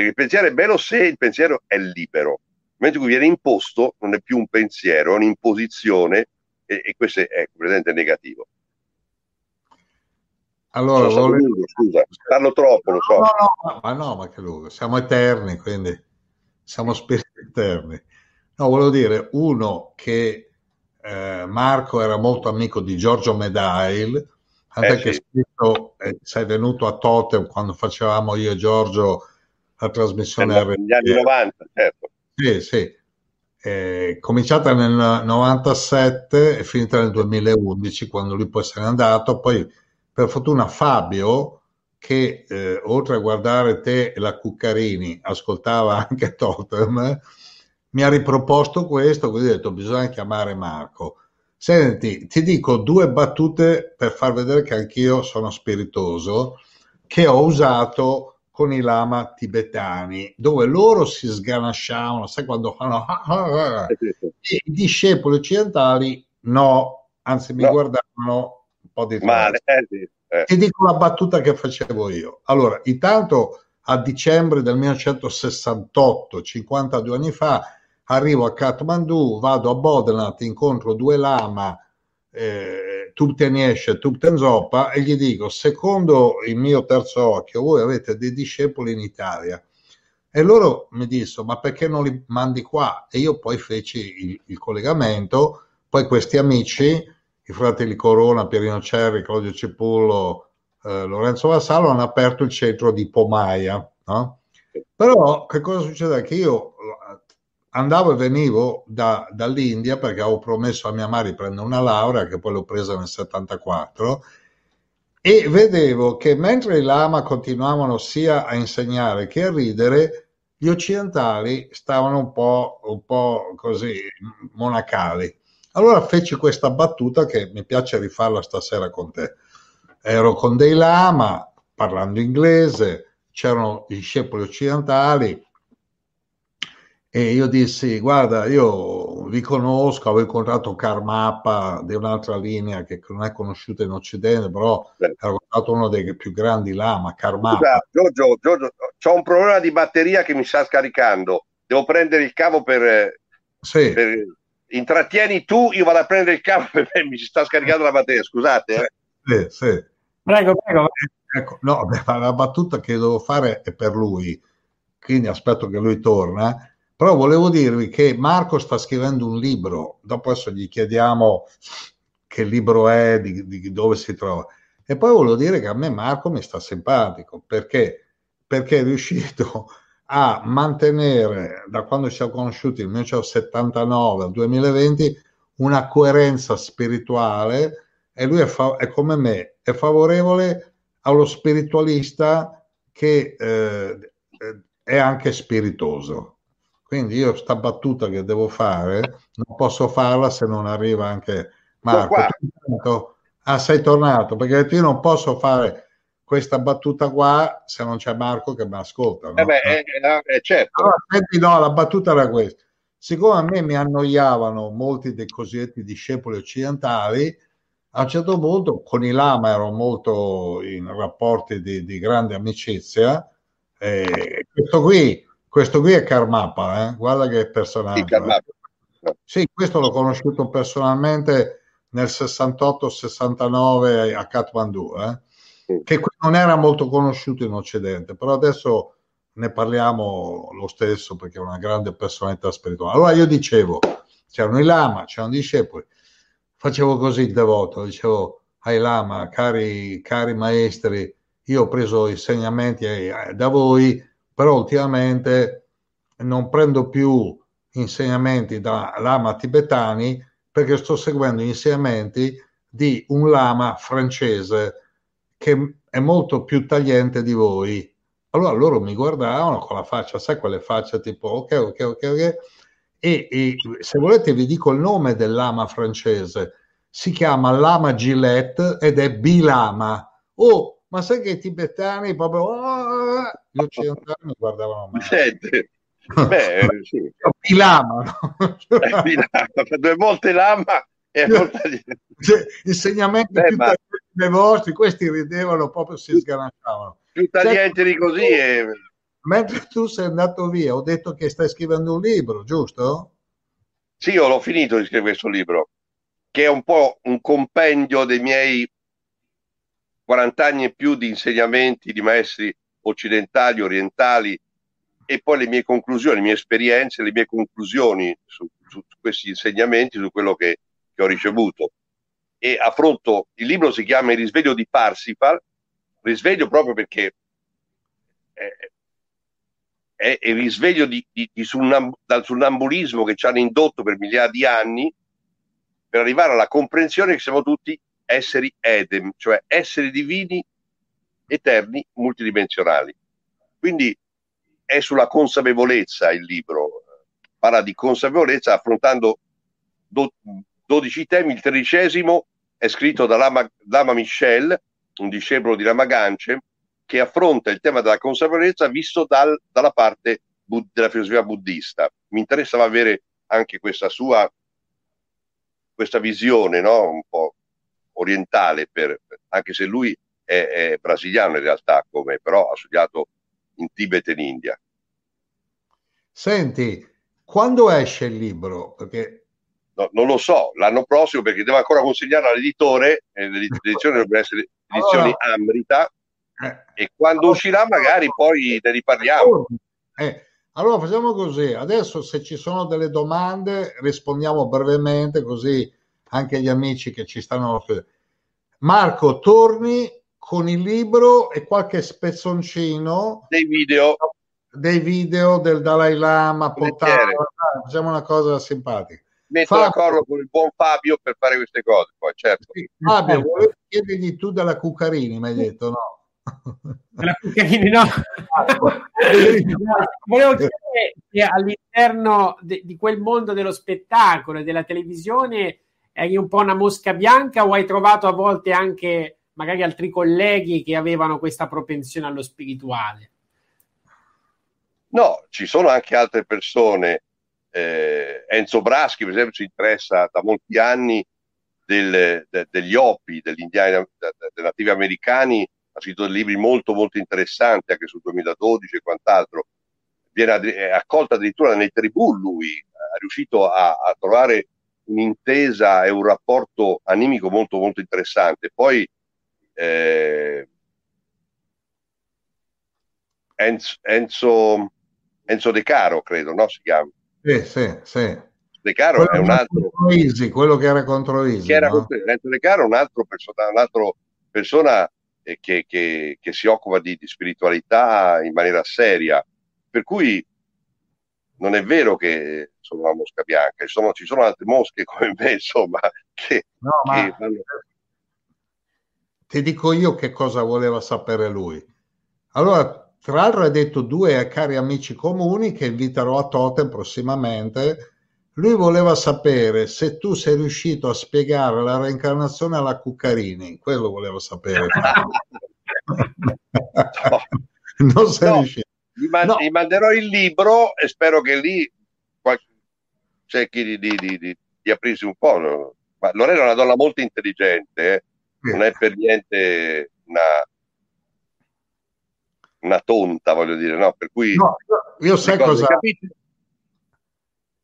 C: perché il pensiero è bello se il pensiero è libero, mentre qui viene imposto non è più un pensiero, è un'imposizione e, e questo è completamente negativo.
B: Allora,
C: volevo... lungo, scusa, parlo troppo, lo so.
B: No, no, ma no, ma che lungo, siamo eterni, quindi siamo spiriti eterni. No, volevo dire, uno che eh, Marco era molto amico di Giorgio Medail Tant'è
C: Eh,
B: che
C: sì.
B: scritto, eh, sei venuto a Totem quando facevamo io e Giorgio la trasmissione
C: Negli anni
B: RTL.
C: 90, certo.
B: Sì, sì. È cominciata nel 97 e finita nel 2011 quando lui poi se n'è andato. Poi per fortuna Fabio, che eh, oltre a guardare te e la Cuccarini, ascoltava anche Totem, mi ha riproposto questo, quindi ho detto bisogna chiamare Marco. Senti, ti dico due battute per far vedere che anch'io sono spiritoso, che ho usato con i lama tibetani, dove loro si sganasciavano, sai quando fanno... ah, ah, ah. E I discepoli occidentali no, anzi mi
C: No.
B: guardavano un po' di
C: Male, eh, eh.
B: ti dico la battuta che facevo io. Allora, intanto a dicembre del 1968, 52 anni fa, arrivo a Kathmandu, vado a Bodhnat, incontro due lama, eh, Tupten Yeshe e Tupten Zopa, e gli dico, secondo il mio terzo occhio, voi avete dei discepoli in Italia. E loro mi dissero, ma perché non li mandi qua? E io poi feci il, il collegamento, poi questi amici, i fratelli Corona, Pierino Cerri, Claudio Cepullo, eh, Lorenzo Vassallo, hanno aperto il centro di Pomaia. no? Però che cosa succede? Che io andavo e venivo da- dall'India perché avevo promesso a mia madre di prendere una laurea, che poi l'ho presa nel 74, e vedevo che mentre i lama continuavano sia a insegnare che a ridere, gli occidentali stavano un po', un po' così monacali. Allora feci questa battuta che mi piace rifarla stasera con te. Ero con dei lama parlando inglese, c'erano i discepoli occidentali e io dissi: Guarda, io vi conosco, avevo incontrato Karmapa di un'altra linea che non è conosciuta in Occidente, però ero stato uno dei più grandi lama, Karmapa.
C: Scusa, Giorgio, Giorgio, c'ho un problema di batteria che mi sta scaricando. Devo prendere il cavo per, eh,
B: Sì.
C: per- Intrattieni tu, io vado a prendere il cavo perché mi si sta scaricando la batteria. Scusate. eh.
B: Sì, sì.
A: Prego, prego.
B: Ecco, no, la battuta che devo fare è per lui, quindi aspetto che lui torna. Però volevo dirvi che Marco sta scrivendo un libro, dopo adesso gli chiediamo che libro è, di, di dove si trova. E poi volevo dire che a me Marco mi sta simpatico, perché? Perché è riuscito a mantenere, da quando ci siamo conosciuti, nel 1979 al 2020, una coerenza spirituale e lui è, fa- è come me, è favorevole allo spiritualista che eh, è anche spiritoso. Quindi io sta battuta che devo fare non posso farla se non arriva anche Marco. intanto- ah, sei tornato perché io non posso fare questa battuta qua se non c'è Marco che mi ascolta. no?
C: Eh beh, eh, eh, eh, certo.
B: Allora, senti, no, la battuta era questa. Siccome a me mi annoiavano molti dei cosiddetti discepoli occidentali, a un certo punto con i lama ero molto in rapporti di, di grande amicizia. e questo, qui, questo qui è Karmapa, eh? guarda che personaggio.
C: Sì,
B: eh. Sì, questo l'ho conosciuto personalmente nel 68-69 a Kathmandu, eh? che non era molto conosciuto in Occidente, però adesso ne parliamo lo stesso perché è una grande personalità spirituale. Allora io dicevo, c'erano i lama, c'erano i discepoli, facevo così il devoto, dicevo ai lama, cari, cari maestri, io ho preso insegnamenti eh, da voi, però ultimamente non prendo più insegnamenti da lama tibetani perché sto seguendo insegnamenti di un lama francese che è molto più tagliente di voi. Allora loro mi guardavano con la faccia, sai quelle facce tipo ok, ok, ok, ok. E, e se volete vi dico il nome del lama francese, si chiama Lama Gillette ed è Bilama. Oh, ma sai che i tibetani proprio oh, gli occidentali mi guardavano male.
C: Senti, beh, eh, sì.
B: Bilama, no?
C: Eh, mi lama, due volte lama e molta
B: Cioè, insegnamenti
C: Beh,
B: più
C: ma-
B: vostri, questi ridevano proprio, si sganasciavano.
C: più taglienti di così e...
B: Mentre tu sei andato via, ho detto che stai scrivendo un libro, giusto?
C: Sì, io l'ho finito di scrivere questo libro, che è un po' un compendio dei miei 40 anni e più di insegnamenti di maestri occidentali, orientali e poi le mie conclusioni, le mie esperienze, le mie conclusioni su, su questi insegnamenti, su quello che, che ho ricevuto. e affronto, il libro si chiama Il risveglio di Parsifal, risveglio proprio perché è, è il risveglio di, di, di sunnam, dal sunnambulismo che ci hanno indotto per migliaia di anni per arrivare alla comprensione che siamo tutti esseri edem, cioè esseri divini eterni multidimensionali. Quindi è sulla consapevolezza il libro, parla di consapevolezza affrontando do, 12 temi, il tredicesimo è scritto da Lama, Lama Michel, un discepolo di Lama Ganche, che affronta il tema della consapevolezza visto dal, dalla parte bud- della filosofia buddista. Mi interessava avere anche questa sua questa visione no? un po' orientale, per, anche se lui è, è, brasiliano in realtà, come però ha studiato in Tibet e in India.
B: Senti, quando esce il libro? Perché...
C: No, non lo so, l'anno prossimo perché devo ancora consegnare all'editore, eh, l'edizione dovrebbe essere edizioni allora, Amrita, eh, e quando allora, uscirà magari poi ne riparliamo.
B: Eh, allora facciamo così, adesso se ci sono delle domande rispondiamo brevemente così anche gli amici che ci stanno... Marco, torni con il libro e qualche spezzoncino
C: dei video.
B: dei video del Dalai Lama Potaro, facciamo una cosa simpatica.
C: Metto Fabio, d'accordo con il buon Fabio per fare queste cose poi certo.
B: Sì, Fabio volevi chiedergli tu della Cucarini mi hai detto no?
A: Della Cuccarini no. Volevo chiedere che all'interno de, di quel mondo dello spettacolo e della televisione eri un po' una mosca bianca o hai trovato a volte anche magari altri colleghi che avevano questa propensione allo spirituale
C: no ci sono anche altre persone eh, Enzo Braschi per esempio si interessa da molti anni del, de, degli Opi degli indiani dei nativi americani ha scritto dei libri molto molto interessanti anche sul 2012 e quant'altro. Viene è accolta addirittura nei tribù lui, è riuscito a, a, trovare un'intesa e un rapporto animico molto molto interessante. Poi eh, Enzo, Enzo, Enzo, De Caro, credo, no? Si chiama.
B: Sì, sì, sì.
C: De Caro quello è un altro...
B: Easy, quello che era contro Easy. Che era
C: no? Enzo De Caro è un altro persona, un'altra persona che, che, che, si occupa di, di, spiritualità in maniera seria. Per cui non è vero che sono una mosca bianca, ci sono, ci sono altre mosche come me, insomma, che,
B: no, che vanno... Ti dico io che cosa voleva sapere lui. Allora, tra l'altro hai detto due cari amici comuni che inviterò a Totem prossimamente lui voleva sapere se tu sei riuscito a spiegare la reincarnazione alla Cuccarini, quello voleva sapere.
C: no. Non sei no. riuscito. Gli, man- no. gli, manderò il libro e spero che lì qualche... cerchi di, di, di, di, aprirsi un po'. Ma Lorena è una donna molto intelligente, eh? Non è per niente una, una tonta, voglio dire, no? Per cui
B: no, io sai cosa. Capite?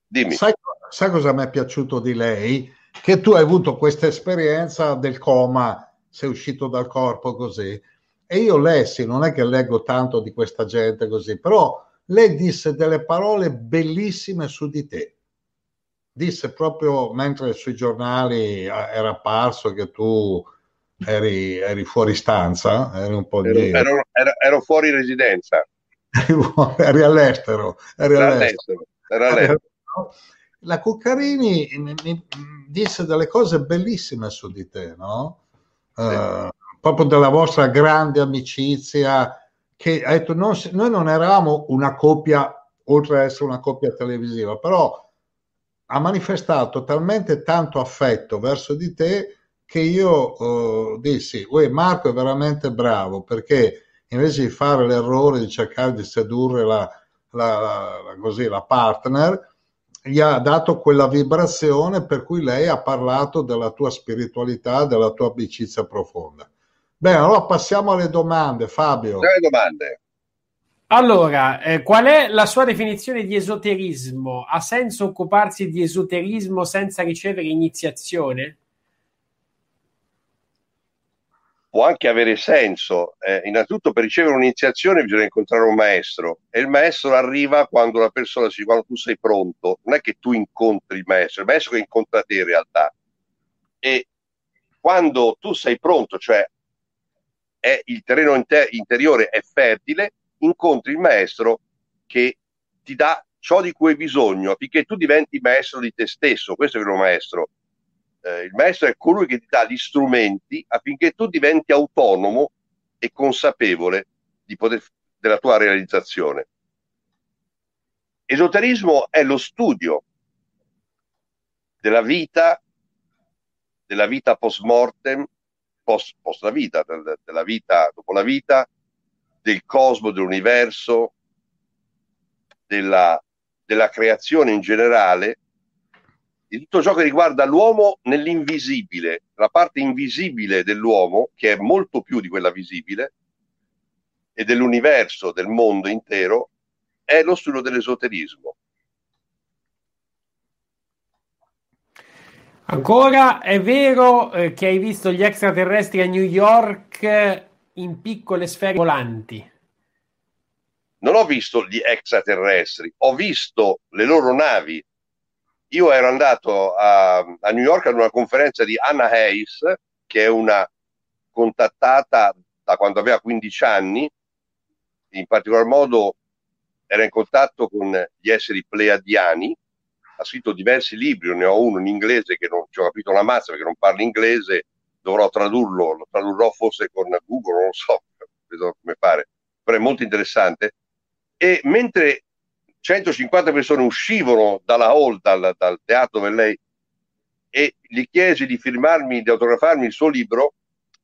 B: Dimmi. Sai, sai cosa mi è piaciuto di lei? Che tu hai avuto questa esperienza del coma, sei uscito dal corpo così. E io lessi, non è che leggo tanto di questa gente così, però lei disse delle parole bellissime su di te. Disse proprio mentre sui giornali eh, era apparso che tu eri, eri fuori stanza, eri un po'
C: di... Ero, ero, ero fuori residenza.
B: eri all'estero. Eri all'estero. all'estero.
C: Era all'estero
B: la Cuccarini mi, mi, disse delle cose bellissime su di te, no? Sì. Uh, proprio della vostra grande amicizia, che ha detto non, noi non eravamo una coppia, oltre ad essere una coppia televisiva, però ha manifestato talmente tanto affetto verso di te che io uh, dissi, Uè, Marco è veramente bravo perché invece di fare l'errore di cercare di sedurre la, la, la, così, la partner, gli ha dato quella vibrazione per cui lei ha parlato della tua spiritualità, della tua amicizia profonda. Bene, allora passiamo alle domande, Fabio.
C: Le domande.
A: Allora, eh, qual è la sua definizione di esoterismo? Ha senso occuparsi di esoterismo senza ricevere iniziazione?
C: Può anche avere senso. Eh, innanzitutto per ricevere un'iniziazione bisogna incontrare un maestro e il maestro arriva quando la persona si quando tu sei pronto, non è che tu incontri il maestro, il maestro che incontra te in realtà. E quando tu sei pronto, cioè è, il terreno inter- interiore è fertile, incontri il maestro che ti dà ciò di cui hai bisogno affinché tu diventi maestro di te stesso. Questo è il vero maestro. Eh, il maestro è colui che ti dà gli strumenti affinché tu diventi autonomo e consapevole poter, della tua realizzazione. Esoterismo è lo studio della vita, della vita post mortem, post, post la vita, del, della vita dopo la vita, del cosmo, dell'universo, della, della creazione in generale, di tutto ciò che riguarda l'uomo nell'invisibile, la parte invisibile dell'uomo, che è molto più di quella visibile, e dell'universo, del mondo intero, è lo studio dell'esoterismo.
A: Ancora, è vero eh, che hai visto gli extraterrestri a New York eh, in piccole sfere volanti?
C: Non ho visto gli extraterrestri, ho visto le loro navi. Io ero andato a, a New York ad una conferenza di Anna Hayes, che è una contattata da quando aveva 15 anni, in particolar modo era in contatto con gli esseri pleiadiani, ha scritto diversi libri, ne ho uno in inglese che non ci ho capito una mazza perché non parlo inglese, dovrò tradurlo, lo tradurrò forse con Google, non lo so, vedo come fare, però è molto interessante. E mentre 150 persone uscivano dalla hall, dal, dal teatro dove lei, e gli chiesi di firmarmi, di autografarmi il suo libro,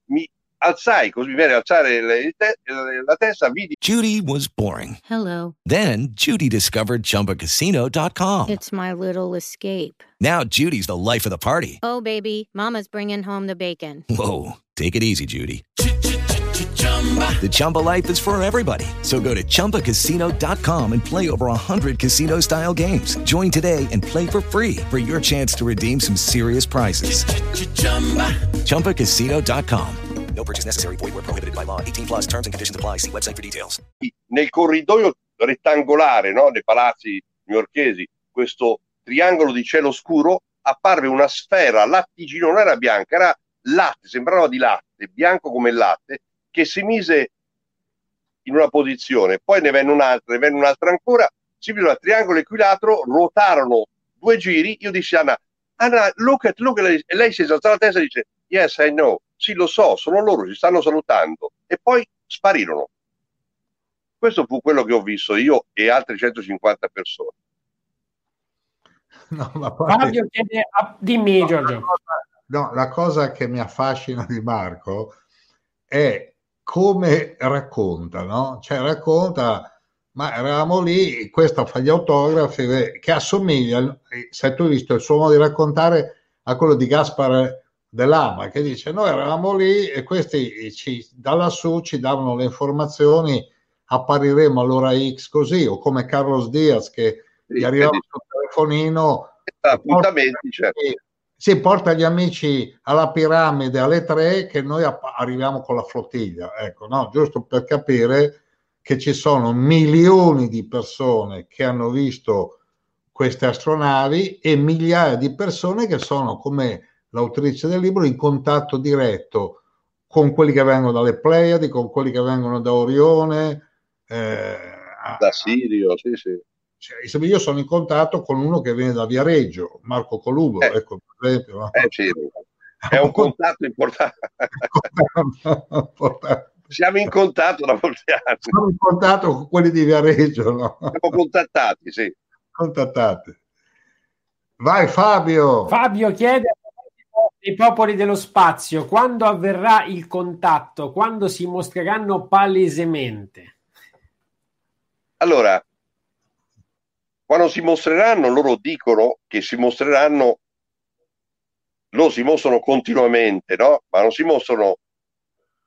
C: mi alzai, così mi viene alzare le, te, la testa, vidi.
I: Judy was boring.
J: Hello.
I: Then Judy discovered ChumbaCasino.com.
J: It's my little escape.
I: Now Judy's the life of the party.
J: Oh, baby, mama's bringing home the bacon.
I: Whoa, take it easy, Judy. The Chumba life is for everybody. So go to ChumbaCasino.com and play over 100 casino-style games. Join today and play for free for your chance to redeem some serious prizes. ChumbaCasino.com.
K: No purchase necessary. Void where prohibited by law. 18 plus terms and conditions apply. See website for details.
C: Nel corridoio rettangolare no, dei palazzi newyorkesi, questo triangolo di cielo scuro, apparve una sfera lattiginosa, non era bianca, era latte, sembrava di latte, bianco come il latte, che si mise in una posizione, poi ne venne un'altra, ne venne un'altra ancora, si vide un triangolo equilatero, ruotarono due giri, io dissi a Anna, Anna, look at, look at, e lei si alzò la testa e dice, yes, I know, sì lo so, sono loro, ci stanno salutando, e poi sparirono. Questo fu quello che ho visto io e altre 150 persone.
B: No, ma
A: Fabio chiede, a- dimmi
B: No,
A: Giorgio.
B: La cosa, no, la cosa che mi affascina di Marco è come racconta, no? Cioè racconta, ma eravamo lì, questo fa gli autografi che assomiglia, se tu hai visto il suo modo di raccontare, a quello di Gaspar Dell'Ama, che dice noi eravamo lì e questi ci, da lassù ci davano le informazioni, appariremo all'ora X così, o come Carlos Diaz che gli arrivava sul telefonino
C: appuntamenti, certo.
B: Si porta gli amici alla piramide alle tre che noi arriviamo con la flottiglia ecco no? Giusto per capire che ci sono milioni di persone che hanno visto queste astronavi e migliaia di persone che sono come l'autrice del libro in contatto diretto con quelli che vengono dalle Pleiadi con quelli che vengono da Orione eh,
C: da Sirio sì sì
B: cioè, io sono in contatto con uno che viene da Viareggio, Marco Colubo,
C: Eh.
B: ecco, per esempio. no?
C: Eh, sì, è un contatto importante. Siamo in contatto da molti anni.
B: Sono in contatto con quelli di Viareggio, no?
C: Siamo contattati, sì.
B: Contattate. Vai Fabio.
A: Fabio chiede ai popoli dello spazio quando avverrà il contatto, quando si mostreranno palesemente.
C: Allora, quando si mostreranno, loro dicono che si mostreranno, loro si mostrano continuamente, no? Ma non si mostrano,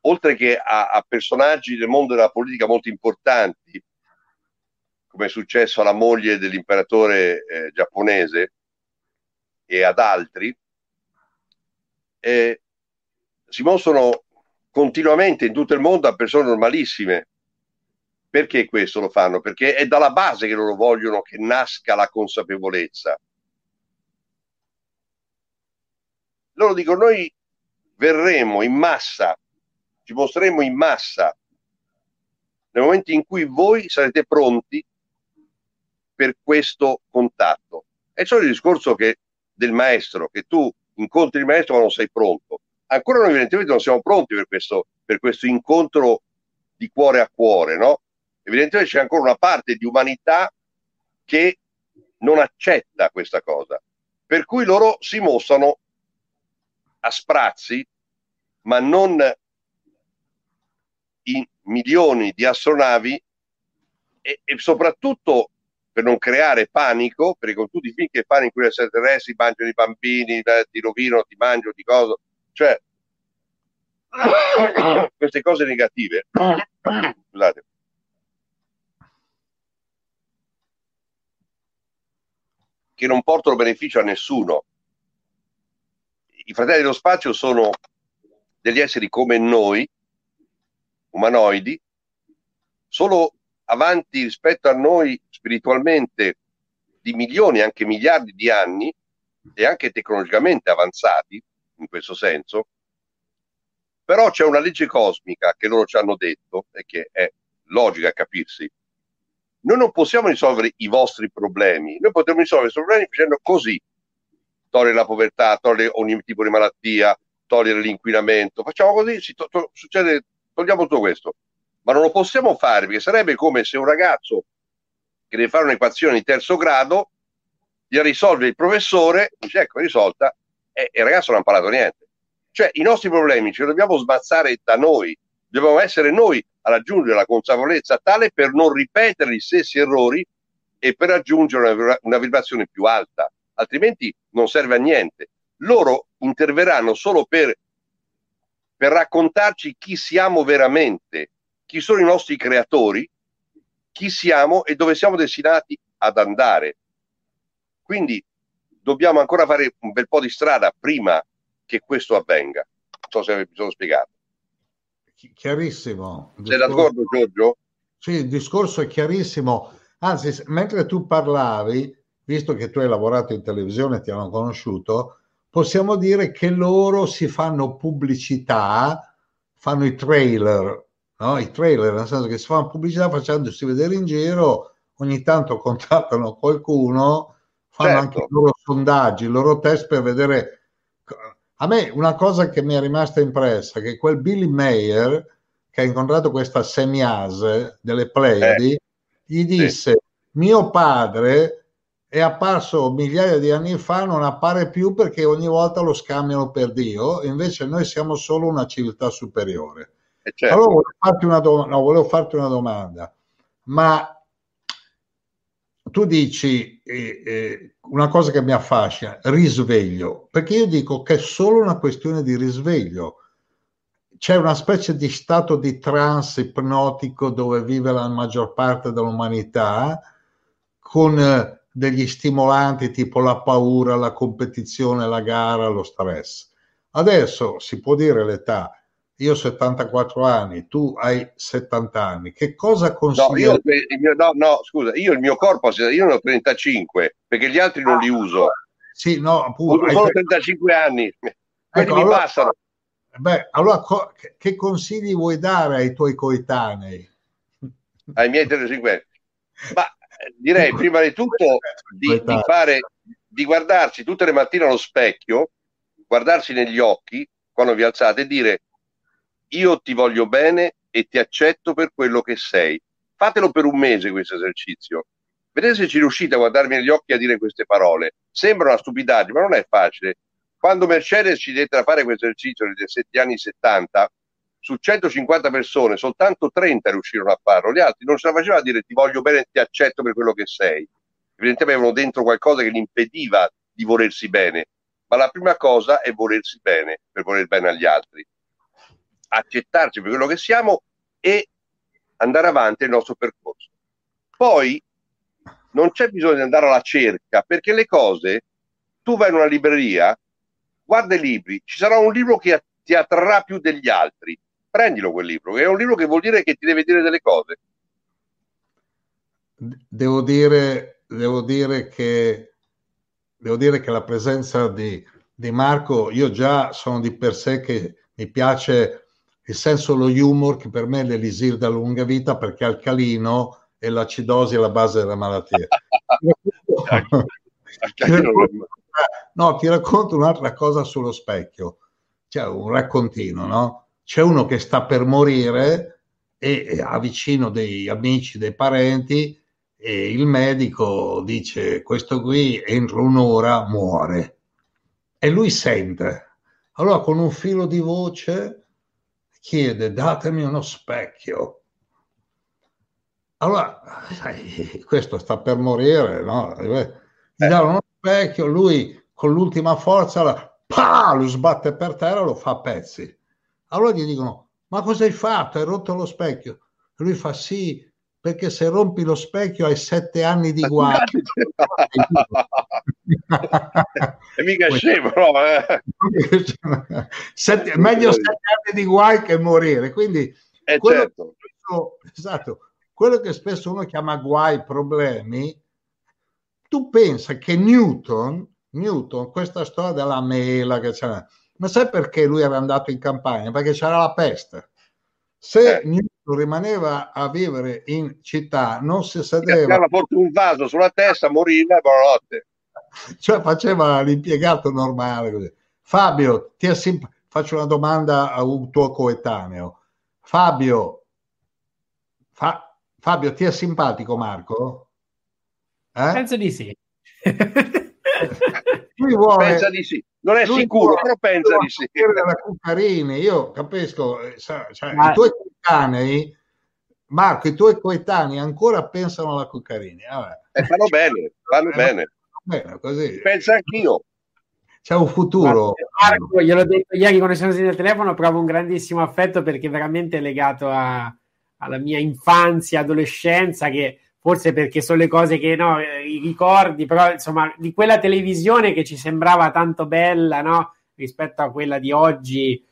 C: oltre che a, a personaggi del mondo della politica molto importanti, come è successo alla moglie dell'imperatore eh, giapponese e ad altri, eh, si mostrano continuamente in tutto il mondo a persone normalissime. Perché questo lo fanno? Perché è dalla base che loro vogliono che nasca la consapevolezza. Loro dicono, noi verremo in massa, ci mostreremo in massa nel momento in cui voi sarete pronti per questo contatto. È solo il discorso che, del maestro, che tu incontri il maestro ma non sei pronto. Ancora noi evidentemente non siamo pronti per questo, per questo incontro di cuore a cuore, no? Evidentemente c'è ancora una parte di umanità che non accetta questa cosa, per cui loro si mostrano a sprazzi, ma non in milioni di astronavi e, e soprattutto per non creare panico, perché con tutti i film che fanno in cui gli extraterrestri mangiano i bambini, ti rovinano, ti mangiano, di cosa, cioè queste cose negative. Scusate. Che non portano beneficio a nessuno. I fratelli dello spazio sono degli esseri come noi, umanoidi, solo avanti rispetto a noi spiritualmente di milioni, anche miliardi di anni e anche tecnologicamente avanzati in questo senso, però c'è una legge cosmica che loro ci hanno detto e che è logica capirsi. Noi non possiamo risolvere i vostri problemi, noi potremmo risolvere i vostri problemi facendo così, togliere la povertà, togliere ogni tipo di malattia, togliere l'inquinamento, facciamo così, to- to- succede, togliamo tutto questo. Ma non lo possiamo fare perché sarebbe come se un ragazzo che deve fare un'equazione di terzo grado gliela risolve il professore, dice ecco, è risolta, e, e il ragazzo non ha imparato niente. Cioè i nostri problemi ce li dobbiamo sbazzare da noi, dobbiamo essere noi raggiungere la consapevolezza tale per non ripetere gli stessi errori e per raggiungere una, una vibrazione più alta, altrimenti non serve a niente. Loro interverranno solo per, per raccontarci chi siamo veramente, chi sono i nostri creatori, chi siamo e dove siamo destinati ad andare. Quindi dobbiamo ancora fare un bel po' di strada prima che questo avvenga. Non so se mi sono spiegato.
B: Chiarissimo.
C: Sei d'accordo Giorgio?
B: Sì, il discorso è chiarissimo. Anzi, mentre tu parlavi, visto che tu hai lavorato in televisione e ti hanno conosciuto, possiamo dire che loro si fanno pubblicità, fanno i trailer, no? I trailer, nel senso che si fanno pubblicità facendosi vedere in giro, ogni tanto contattano qualcuno, fanno certo. anche i loro sondaggi, i loro test per vedere a me una cosa che mi è rimasta impressa è che quel Billy Mayer che ha incontrato questa semiase delle Pleiadi eh. gli disse sì. mio padre è apparso migliaia di anni fa, non appare più perché ogni volta lo scambiano per Dio, invece noi siamo solo una civiltà superiore. Eh, certo. Allora volevo farti, una do- no, volevo farti una domanda, ma tu dici eh, eh, una cosa che mi affascina, risveglio, perché io dico che è solo una questione di risveglio. C'è una specie di stato di trance ipnotico dove vive la maggior parte dell'umanità con eh, degli stimolanti tipo la paura, la competizione, la gara, lo stress. Adesso si può dire l'età, io ho 74 anni, tu hai 70 anni, che cosa consigli?
C: No, io, no, no, scusa, io il mio corpo, io ne ho 35, perché gli altri non li uso.
B: Sì, no, appunto. Ho
C: solo 35 anni, quelli ecco, mi allora, passano.
B: Beh, allora co- che consigli vuoi dare ai tuoi coetanei?
C: Ai miei 35 Ma eh, direi prima di tutto di, di, fare, di guardarsi tutte le mattine allo specchio, guardarsi negli occhi quando vi alzate e dire io ti voglio bene e ti accetto per quello che sei. Fatelo per un mese questo esercizio. Vedete se ci riuscite a guardarmi negli occhi a dire queste parole. Sembra una stupidaggine, ma non è facile. Quando Mercedes ci dette a fare questo esercizio negli anni 70, su 150 persone soltanto 30 riuscirono a farlo, gli altri non ce la facevano a dire ti voglio bene e ti accetto per quello che sei. Evidentemente avevano dentro qualcosa che gli impediva di volersi bene, ma la prima cosa è volersi bene per voler bene agli altri accettarci per quello che siamo e andare avanti nel nostro percorso. Poi non c'è bisogno di andare alla cerca perché le cose, tu vai in una libreria, guarda i libri, ci sarà un libro che ti attrarrà più degli altri. Prendilo quel libro, che è un libro che vuol dire che ti deve dire delle cose.
B: Devo dire, devo dire che devo dire che la presenza di di Marco, io già sono di per sé che mi piace il senso lo humor, che per me è l'elisir da lunga vita perché alcalino e l'acidosi è la base della malattia. no, ti racconto un'altra cosa sullo specchio. C'è un raccontino, no? C'è uno che sta per morire e ha vicino dei amici, dei parenti e il medico dice questo qui entro un'ora muore e lui sente. Allora con un filo di voce chiede datemi uno specchio. Allora, sai, questo sta per morire, no? Gli dà uno specchio, lui con l'ultima forza la, pa, lo sbatte per terra e lo fa a pezzi. Allora gli dicono, ma cosa hai fatto? Hai rotto lo specchio? E lui fa sì, perché se rompi lo specchio hai sette anni di guai.
C: e mica scemo, no? Eh.
B: sette, meglio sette anni di guai che morire. Quindi,
C: eh,
B: quello,
C: certo.
B: spesso, esatto, quello che spesso uno chiama guai, problemi, tu pensa che Newton, Newton, questa storia della mela che c'era, ma sai perché lui era andato in campagna? Perché c'era la peste. Se
C: Eh.
B: Newton rimaneva a vivere in città, non si sedeva,
C: forse un vaso sulla testa, moriva e buonanotte.
B: Cioè faceva l'impiegato normale. Così. Fabio, ti è simp- faccio una domanda a un tuo coetaneo. Fabio, Fa- Fabio, ti è simpatico Marco? Eh?
A: Penso di sì.
B: Lui vuole,
C: Pensa di sì. Non è
B: lui
C: sicuro,
B: vuole-
C: però pensa di sì.
B: Cuccarini, io capisco, eh, sa- cioè,
A: Ma-
B: i tuoi coetanei, Marco, i tuoi coetanei ancora pensano alla Cuccarini. Vabbè.
C: E fanno bene, fanno
B: Eh,
C: bene.
B: Bene, così.
C: Pensa anch'io.
B: C'è un futuro.
A: Marco, gliel'ho detto ieri quando siamo stati al telefono, provo un grandissimo affetto perché veramente è legato a- alla mia infanzia, adolescenza, che forse perché sono le cose che no, eh, i ricordi, però insomma, di quella televisione che ci sembrava tanto bella, no? Rispetto a quella di oggi,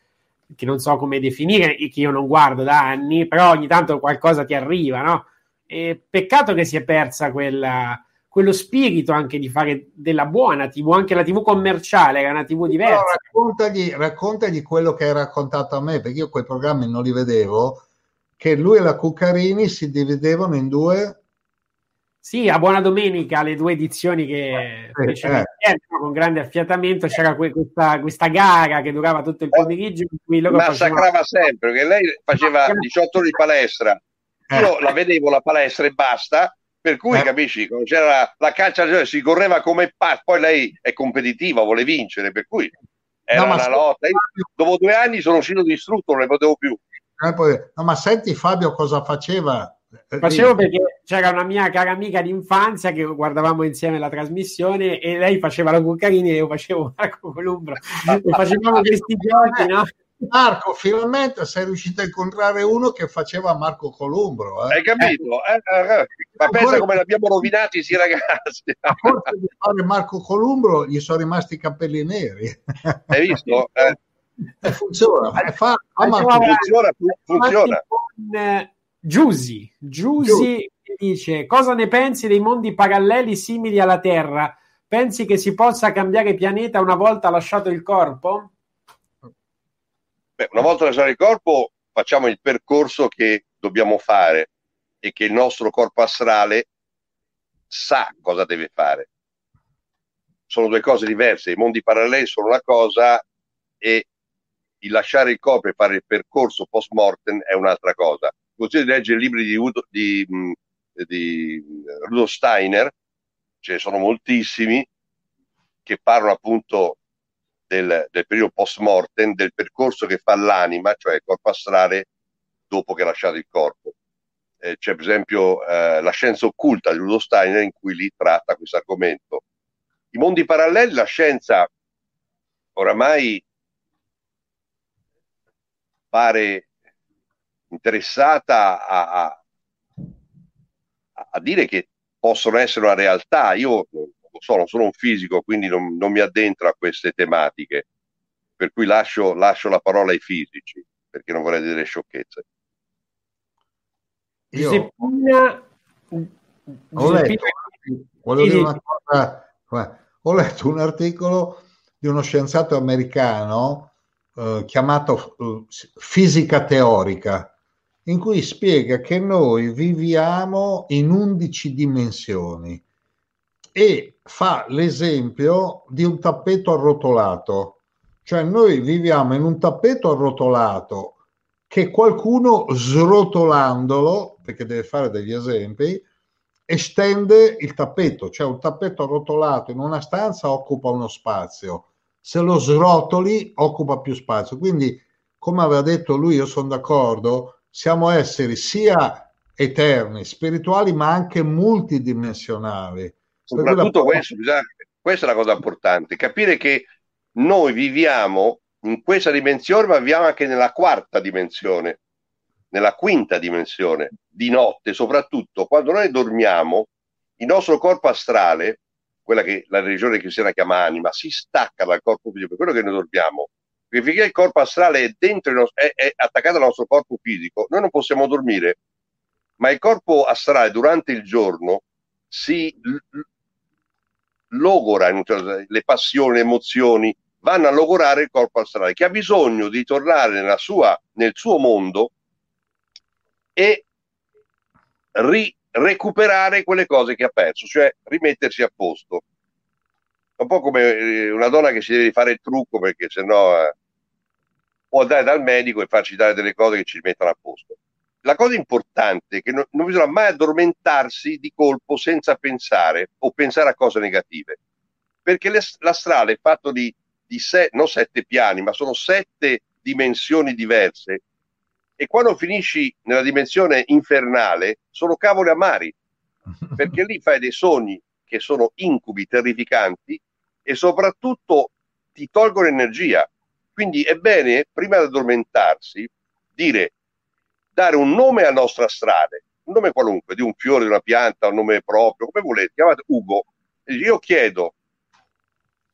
A: che non so come definire, e che io non guardo da anni, però ogni tanto qualcosa ti arriva, no? E peccato che si è persa quella, quello spirito anche di fare della buona TV, anche la TV commerciale, era una TV diversa.
B: raccontagli, raccontagli quello che hai raccontato a me, perché io quei programmi non li vedevo, che lui e la Cuccarini si dividevano in due.
A: Sì, a Buona Domenica, le due edizioni che
B: Eh,
A: fecero
B: eh.
A: no, con grande affiatamento, c'era que- questa, questa gara che durava tutto il pomeriggio in cui loro facevano...
C: Massacrava sempre, perché lei faceva 18 ore di palestra. Io la vedevo la palestra e basta, per cui
B: Eh.
C: capisci, quando c'era la, la calcia si correva come pazzo, poi lei è competitiva, vuole vincere, per cui era
B: No,
C: una lotta. Io, dopo due anni sono uscito distrutto, non ne potevo più.
B: Eh, No, ma senti Fabio cosa faceva? Eh,
A: Facevo perché c'era una mia cara amica d'infanzia che guardavamo insieme la trasmissione e lei faceva la Cuccarini e io facevo Marco Columbro e facevamo questi giochi, no?
B: Marco, finalmente sei riuscito a incontrare uno che faceva Marco Columbro. eh.
C: Hai capito? Eh, eh, eh. Ma pensa come l'abbiamo rovinati sti ragazzi.
B: A forza di fare Marco Columbro gli sono rimasti i capelli neri.
C: Hai visto? Eh,
B: funziona. eh, fa- fa Marco-
C: funziona, funziona.
A: Con eh, Giusy. Giusy che dice cosa ne pensi dei mondi paralleli simili alla Terra? Pensi che si possa cambiare pianeta una volta lasciato il corpo?
C: Beh, una volta lasciato il corpo, facciamo il percorso che dobbiamo fare e che il nostro corpo astrale sa cosa deve fare. Sono due cose diverse. I mondi paralleli sono una cosa e il lasciare il corpo e fare il percorso post mortem è un'altra cosa. Consiglio di leggere i libri di, Udo, di, di Rudolf Steiner, ce ne sono moltissimi, che parlano appunto del, del periodo post mortem, del percorso che fa l'anima, cioè il corpo astrale, dopo che ha lasciato il corpo. Eh, c'è per esempio eh, la scienza occulta di Rudolf Steiner in cui lì tratta questo argomento. I mondi paralleli, la scienza oramai pare interessata a, a, a dire che possono essere una realtà. Io so, non sono un fisico, quindi non, non mi addentro a queste tematiche, per cui lascio, lascio la parola ai fisici, perché non vorrei dire sciocchezze.
B: Io
A: Giuseppina,
B: ho letto,
A: sì.
B: una cosa, ho letto un articolo di uno scienziato americano eh, chiamato eh, fisica teorica, in cui spiega che noi viviamo in 11 dimensioni e fa l'esempio di un tappeto arrotolato, cioè noi viviamo in un tappeto arrotolato che qualcuno srotolandolo, perché deve fare degli esempi, estende il tappeto, cioè un tappeto arrotolato in una stanza occupa uno spazio, se lo srotoli occupa più spazio. Quindi, come aveva detto lui, io sono d'accordo, siamo esseri sia eterni, spirituali, ma anche multidimensionali.
C: Soprattutto questo, bisogna, questa è la cosa importante, capire che noi viviamo in questa dimensione, ma viviamo anche nella quarta dimensione, nella quinta dimensione, di notte, soprattutto quando noi dormiamo, il nostro corpo astrale, quella che la religione cristiana chiama anima, si stacca dal corpo fisico, per quello che noi dormiamo. Perché finché il corpo astrale è, dentro nostro, è, è attaccato al nostro corpo fisico, noi non possiamo dormire, ma il corpo astrale durante il giorno si logora le passioni, le emozioni, vanno a logorare il corpo astrale che ha bisogno di tornare sua, nel suo mondo e ri- recuperare quelle cose che ha perso, cioè rimettersi a posto. Un po' come eh, una donna che si deve fare il trucco perché sennò eh, può andare dal medico e farci dare delle cose che ci rimettono a posto. La cosa importante è che non, non bisogna mai addormentarsi di colpo senza pensare o pensare a cose negative, perché l'astrale è fatto di di se, non sette piani, ma sono sette dimensioni diverse. E quando finisci nella dimensione infernale, sono cavoli amari, perché lì fai dei sogni che sono incubi terrificanti e soprattutto ti tolgono energia. Quindi è bene, prima di addormentarsi, dire, dare un nome al nostro astrale, un nome qualunque, di un fiore, di una pianta, un nome proprio, come volete, chiamate Ugo. Io chiedo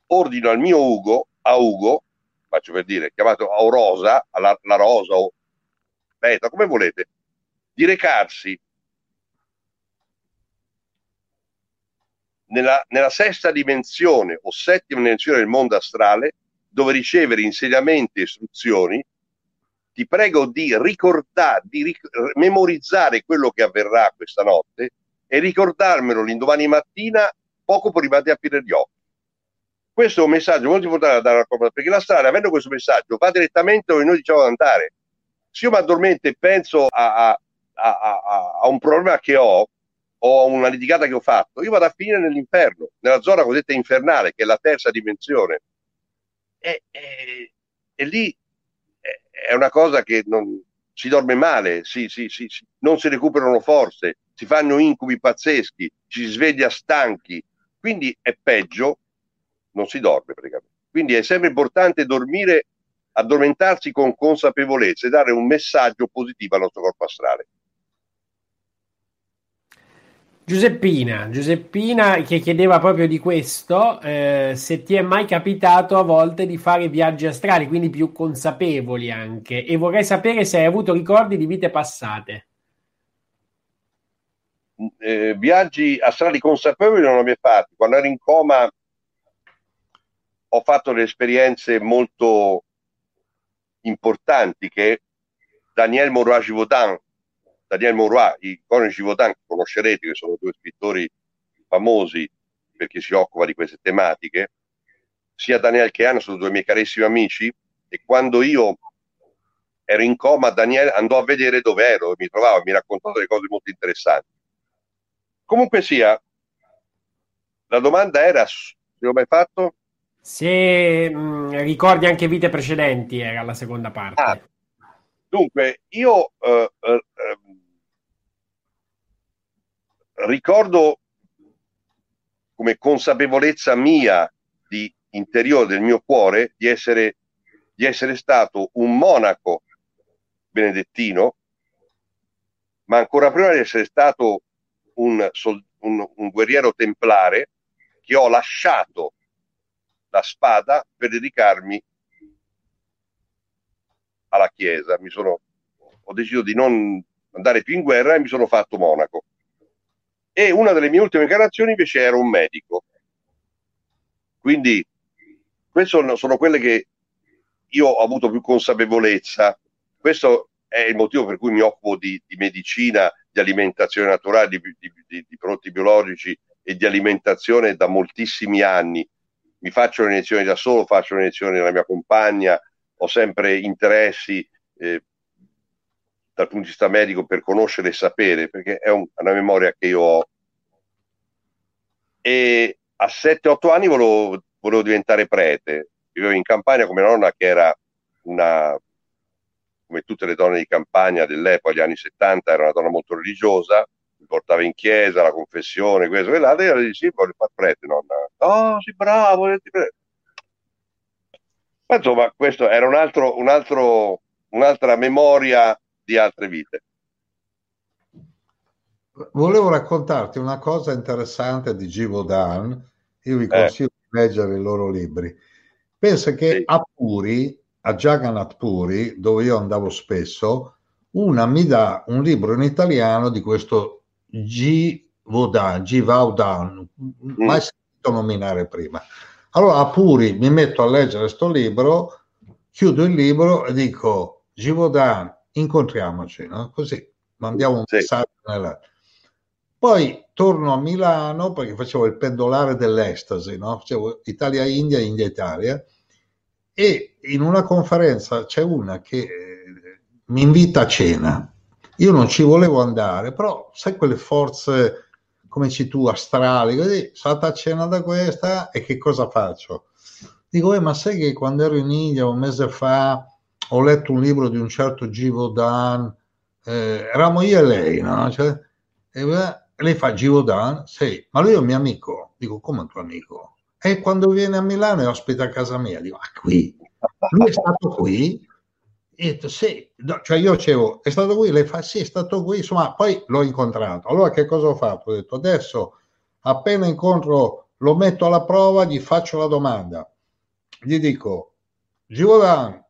C: ordino al mio Ugo, a Ugo, faccio per dire, chiamato a Rosa, alla, alla Rosa o Beta, come volete, di recarsi nella, nella sesta dimensione o settima dimensione del mondo astrale, dove ricevere insegnamenti e istruzioni, ti prego di ricordare, di ric- memorizzare quello che avverrà questa notte e ricordarmelo l'indomani mattina poco prima di aprire gli occhi. Questo è un messaggio molto importante da dare alla corporazione, perché la strada, avendo questo messaggio, va direttamente dove noi diciamo di andare. Se io mi addormento e penso a, a, a, a, un problema che ho, o a una litigata che ho fatto, io vado a finire nell'inferno, nella zona cosiddetta infernale, che è la terza dimensione. E, e, e lì è, una cosa che non, si dorme male, si, si, si, non si recuperano forze, si fanno incubi pazzeschi, si sveglia stanchi. Quindi è peggio non si dorme praticamente. Quindi è sempre importante dormire, addormentarsi con consapevolezza e dare un messaggio positivo al nostro corpo astrale.
A: Giuseppina, Giuseppina che chiedeva proprio di questo, eh, se ti è mai capitato a volte di fare viaggi astrali, quindi più consapevoli anche, e vorrei sapere se hai avuto ricordi di vite passate.
C: Eh, viaggi astrali consapevoli non ne ho fatti. Quando ero in coma ho fatto delle esperienze molto importanti che Daniel Morois Givaudan, Daniel Morois, i Conan Givaudan che conoscerete, che sono due scrittori famosi perché si occupa di queste tematiche, sia Daniel che Anna sono due miei carissimi amici e quando io ero in coma Daniel andò a vedere dove ero e mi trovava, mi raccontò delle cose molto interessanti. Comunque sia, la domanda era, se l'ho mai fatto?
A: Se mh, mm, ricordi anche vite precedenti, era la seconda parte. Ah,
C: dunque, io eh, eh, ehm, ricordo come consapevolezza mia di interiore del mio cuore di essere, di essere stato un monaco benedettino, ma ancora prima di essere stato un, un, un guerriero templare che ho lasciato la spada per dedicarmi alla Chiesa. Mi sono, ho deciso di non andare più in guerra e mi sono fatto monaco. E una delle mie ultime incarnazioni invece era un medico. Quindi queste sono, quelle che io ho avuto più consapevolezza. Questo è il motivo per cui mi occupo di, di medicina, di alimentazione naturale, di, di, di, prodotti biologici e di alimentazione da moltissimi anni. Mi faccio le lezioni da solo, faccio le lezioni della mia compagna, ho sempre interessi eh, dal punto di vista medico per conoscere e sapere, perché è un, una memoria che io ho. E a 7-8 anni volevo, volevo diventare prete. Vivevo in campagna come nonna che era una, come tutte le donne di campagna dell'epoca, gli anni 70, era una donna molto religiosa, mi portava in chiesa, la confessione, questo e l'altro, e io le sì, voglio fare prete, nonna. Oh, sì, bravo, prete. Ma insomma, questo era un altro, un altro, un'altra memoria di altre vite.
B: Volevo raccontarti una cosa interessante di Givodan, io vi consiglio eh. di leggere i loro libri. Pensa che sì. a Puri, a Jagannath Puri, dove io andavo spesso, una mi dà un libro in italiano di questo G. Vodan, G. Vaudan, mm. mai sentito nominare prima. Allora a Puri mi metto a leggere questo libro, chiudo il libro e dico Givodan, incontriamoci, no? così mandiamo un sì. messaggio nella... Poi torno a Milano perché facevo il pendolare dell'estasi, no? facevo Italia-India, India-Italia e in una conferenza c'è una che eh, mi invita a cena. Io non ci volevo andare, però sai quelle forze, come dici tu, astrali, così, andata a cena da questa e che cosa faccio? Dico, eh, ma sai che quando ero in India un mese fa ho letto un libro di un certo Givodan, eh, eravamo io e lei, no? Cioè, e lei fa Givodan, sì, ma lui è un mio amico. Dico, come un tuo amico? E quando viene a Milano e ospita a casa mia, dico, ah, qui? Lui è stato qui? E detto, sì, no, cioè io dicevo, è stato qui? Lei fa, sì, è stato qui, insomma, poi l'ho incontrato. Allora che cosa ho fatto? Ho detto, adesso appena incontro, lo metto alla prova, gli faccio la domanda. Gli dico, Givodan,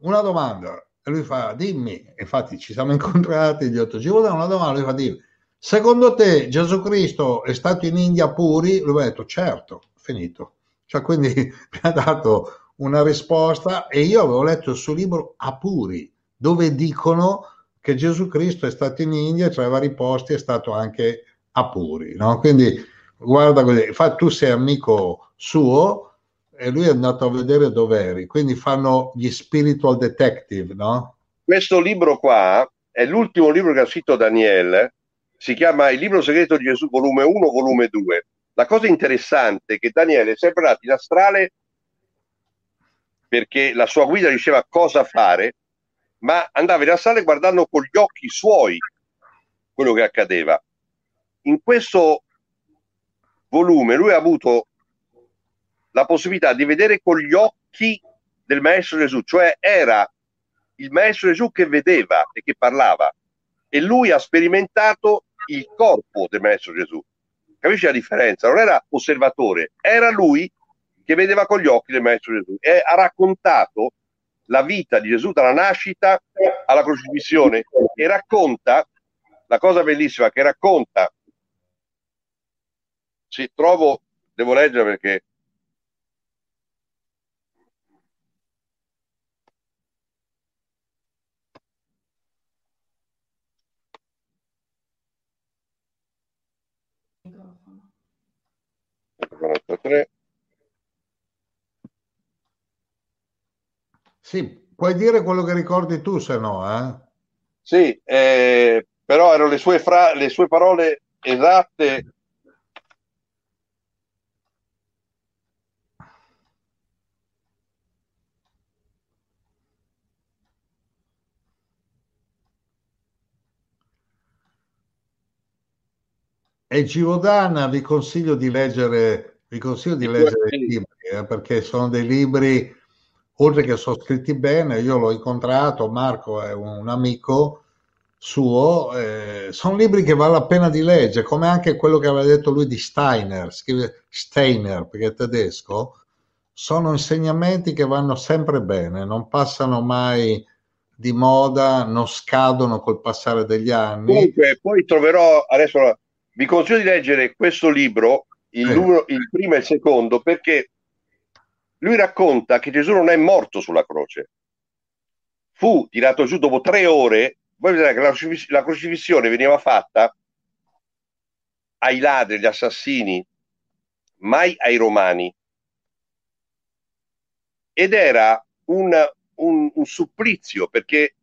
B: una domanda. E lui fa, dimmi, infatti ci siamo incontrati, gli ho detto, ci vuole una domanda, lui fa, dimmi, secondo te Gesù Cristo è stato in India puri? Lui ha detto, certo, finito. Cioè, quindi mi ha dato una risposta e io avevo letto il suo libro Apuri, dove dicono che Gesù Cristo è stato in India tra i vari posti è stato anche a Puri. No? Quindi guarda così, infatti tu sei amico suo, e lui è andato a vedere dove eri, quindi fanno gli spiritual detective, no?
C: Questo libro qua è l'ultimo libro che ha scritto Daniele, si chiama Il libro segreto di Gesù, volume 1, volume 2. La cosa interessante è che Daniele è sempre andato in astrale perché la sua guida diceva cosa fare, ma andava in astrale guardando con gli occhi suoi quello che accadeva. In questo volume lui ha avuto la possibilità di vedere con gli occhi del Maestro Gesù, cioè era il Maestro Gesù che vedeva e che parlava e lui ha sperimentato il corpo del Maestro Gesù. Capisci la differenza? Non era osservatore, era lui che vedeva con gli occhi del Maestro Gesù e ha raccontato la vita di Gesù dalla nascita alla crocifissione e racconta la cosa bellissima che racconta. Sì, trovo, devo leggere perché
B: 43. Sì, puoi dire quello che ricordi tu, se no, eh?
C: Sì, eh, però erano le sue, fra- le sue parole esatte
B: E Girodana vi consiglio di leggere, vi consiglio di leggere i libri, eh, perché sono dei libri, oltre che sono scritti bene, io l'ho incontrato, Marco è un, un amico suo, eh, sono libri che vale la pena di leggere, come anche quello che aveva detto lui di Steiner, scrive Steiner perché è tedesco, sono insegnamenti che vanno sempre bene, non passano mai di moda, non scadono col passare degli anni.
C: Comunque, poi troverò adesso vi consiglio di leggere questo libro, il, numero, il primo e il secondo, perché lui racconta che Gesù non è morto sulla croce, fu tirato giù dopo tre ore. Voi vedete che la, crocifis- la crocifissione veniva fatta ai ladri, agli assassini, mai ai romani. Ed era un, un, un supplizio perché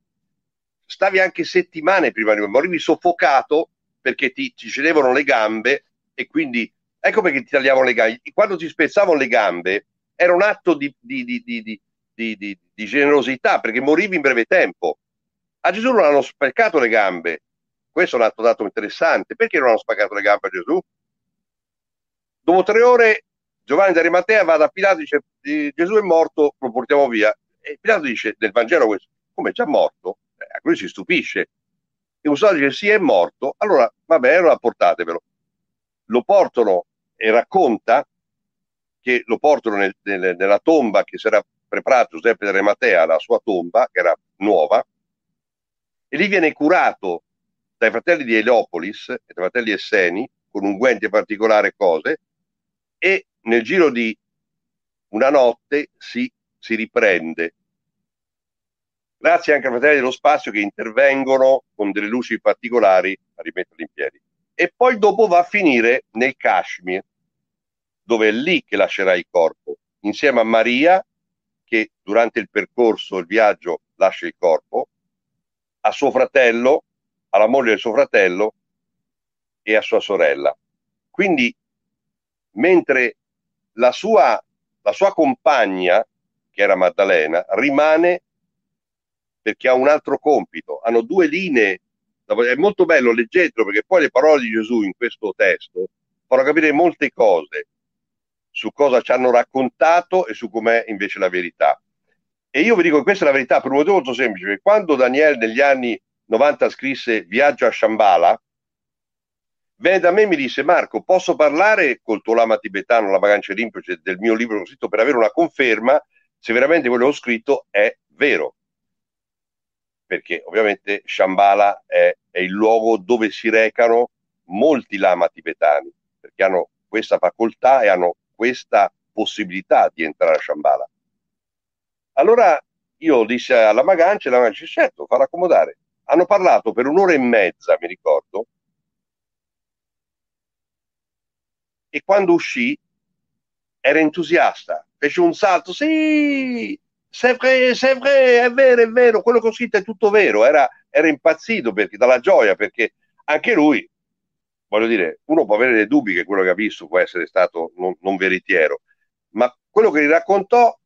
C: stavi anche settimane prima di morivi soffocato perché ti, ti cedevano le gambe e quindi ecco perché ti tagliavano le gambe. Quando ti spezzavano le gambe era un atto di, di, di, di generosità perché morivi in breve tempo. A Gesù non hanno spaccato le gambe. Questo è un atto dato interessante. Perché non hanno spaccato le gambe a Gesù? Dopo tre ore Giovanni da Arimatea va da Pilato e dice Gesù è morto, lo portiamo via. E Pilato dice nel Vangelo questo, come è già morto? Eh, lui si stupisce. E un soldato dice sì è morto, allora vabbè, allora portatevelo. Lo portano e racconta che lo portano nel, nel, nella tomba che si era preparato Giuseppe da Rematea, la sua tomba, che era nuova, e lì viene curato dai fratelli di Eliopolis e dai fratelli Esseni, con unguenti particolare cose, e nel giro di una notte si, si riprende grazie anche ai fratelli dello spazio che intervengono con delle luci particolari a rimetterli in piedi. E poi dopo va a finire nel Kashmir, dove è lì che lascerà il corpo, insieme a Maria, che durante il percorso, il viaggio, lascia il corpo, a suo fratello, alla moglie del suo fratello e a sua sorella. Quindi, mentre la sua, la sua compagna, che era Maddalena, rimane perché ha un altro compito, hanno due linee, è molto bello, leggetelo perché poi le parole di Gesù in questo testo fanno capire molte cose su cosa ci hanno raccontato e su com'è invece la verità. E io vi dico che questa è la verità per un motivo molto semplice, perché quando Daniel negli anni 90 scrisse Viaggio a Shambhala, venne da me e mi disse Marco, posso parlare col tuo lama tibetano, la Magancia Rinpoche, del mio libro scritto per avere una conferma se veramente quello che ho scritto è vero perché ovviamente Shambhala è, è il luogo dove si recano molti lama tibetani, perché hanno questa facoltà e hanno questa possibilità di entrare a Shambhala. Allora io dissi alla Magancia, la Magancia dice certo, fa raccomodare. Hanno parlato per un'ora e mezza, mi ricordo, e quando uscì era entusiasta, fece un salto, sì, c'est vrai, c'est vrai, è vero, è vero, quello che ho scritto è tutto vero, era, era impazzito perché, dalla gioia, perché anche lui, voglio dire, uno può avere dei dubbi che quello che ha visto può essere stato non, non veritiero, ma quello che gli raccontò,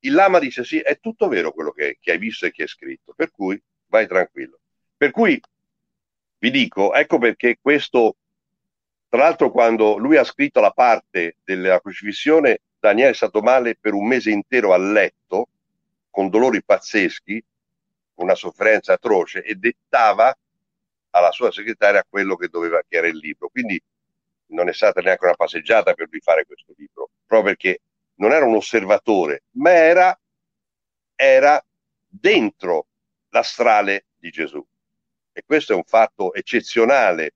C: il lama dice sì, è tutto vero quello che, che hai visto e che hai scritto, per cui vai tranquillo. Per cui vi dico, ecco perché questo, tra l'altro quando lui ha scritto la parte della crocifissione, Daniele è stato male per un mese intero a letto, con dolori pazzeschi, una sofferenza atroce e dettava alla sua segretaria quello che doveva, che era il libro. Quindi non è stata neanche una passeggiata per lui fare questo libro, proprio perché non era un osservatore, ma era, era dentro l'astrale di Gesù. E questo è un fatto eccezionale.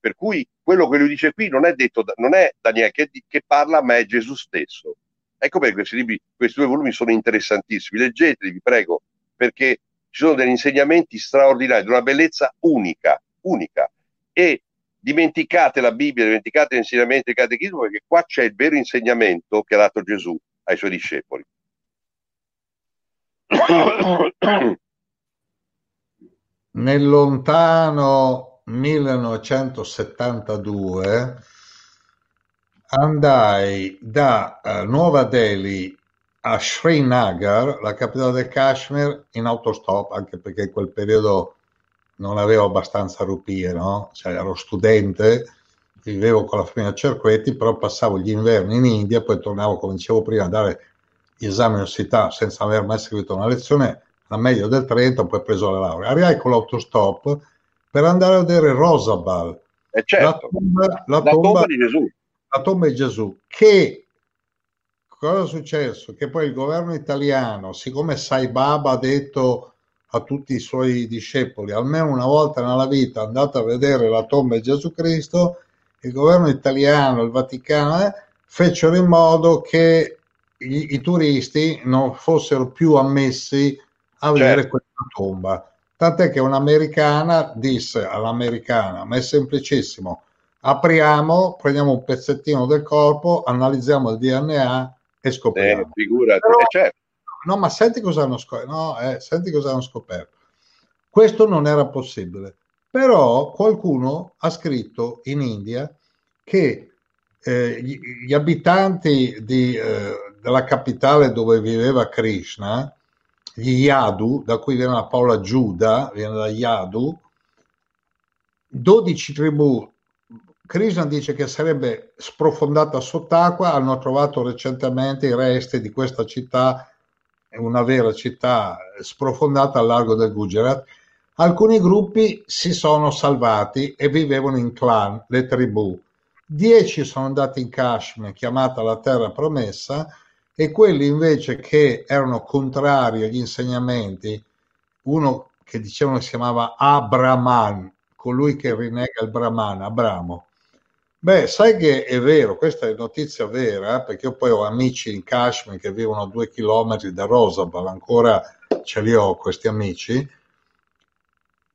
C: Per cui quello che lui dice qui non è detto, non è Daniele che, che parla, ma è Gesù stesso. Ecco perché questi libri, questi due volumi sono interessantissimi. Leggeteli, vi prego, perché ci sono degli insegnamenti straordinari, di una bellezza unica, unica. E dimenticate la Bibbia, dimenticate gli insegnamenti del catechismo, perché qua c'è il vero insegnamento che ha dato Gesù ai suoi discepoli.
B: Nel lontano 1972 andai da uh, Nuova Delhi a Srinagar, la capitale del Kashmir, in autostop, anche perché in quel periodo non avevo abbastanza rupie, no? Cioè, ero studente, vivevo con la famiglia Cerquetti, però passavo gli inverni in India, poi tornavo, come dicevo prima, a dare gli esami all'università senza aver mai seguito una lezione, la meglio del Trento, poi preso la laurea. Arrivai con l'autostop per andare a vedere Rosabal,
C: eh certo, la, tomba, la, la tomba, tomba di Gesù
B: la tomba di Gesù, che cosa è successo? Che poi il governo italiano, siccome Sai Baba ha detto a tutti i suoi discepoli, almeno una volta nella vita andate a vedere la tomba di Gesù Cristo, il governo italiano, il Vaticano, eh, fecero in modo che i, i turisti non fossero più ammessi a vedere
C: Certo.
B: questa tomba. Tant'è che un'americana disse all'americana, ma è semplicissimo, apriamo, prendiamo un pezzettino del corpo, analizziamo il DNA e scopriamo.
C: Eh, figurati,
B: Però-
C: eh, certo.
B: No, ma senti cosa hanno scoperto. No, eh, senti cosa hanno scoperto. Questo non era possibile. Però qualcuno ha scritto in India che eh, gli, gli abitanti di, eh, della capitale dove viveva Krishna, gli Yadu, da cui viene la parola Giuda, viene da Yadu, 12 tribù. Krishna dice che sarebbe sprofondata sott'acqua, hanno trovato recentemente i resti di questa città, una vera città sprofondata al largo del Gujarat. Alcuni gruppi si sono salvati e vivevano in clan, le tribù. Dieci sono andati in Kashmir, chiamata la terra promessa, e quelli invece che erano contrari agli insegnamenti, uno che dicevano si chiamava Abraman, colui che rinnega il Brahman, Abramo. Beh, sai che è vero, questa è notizia vera, perché io poi ho amici in Kashmir che vivono a due chilometri da Rosabal, ancora ce li ho questi amici.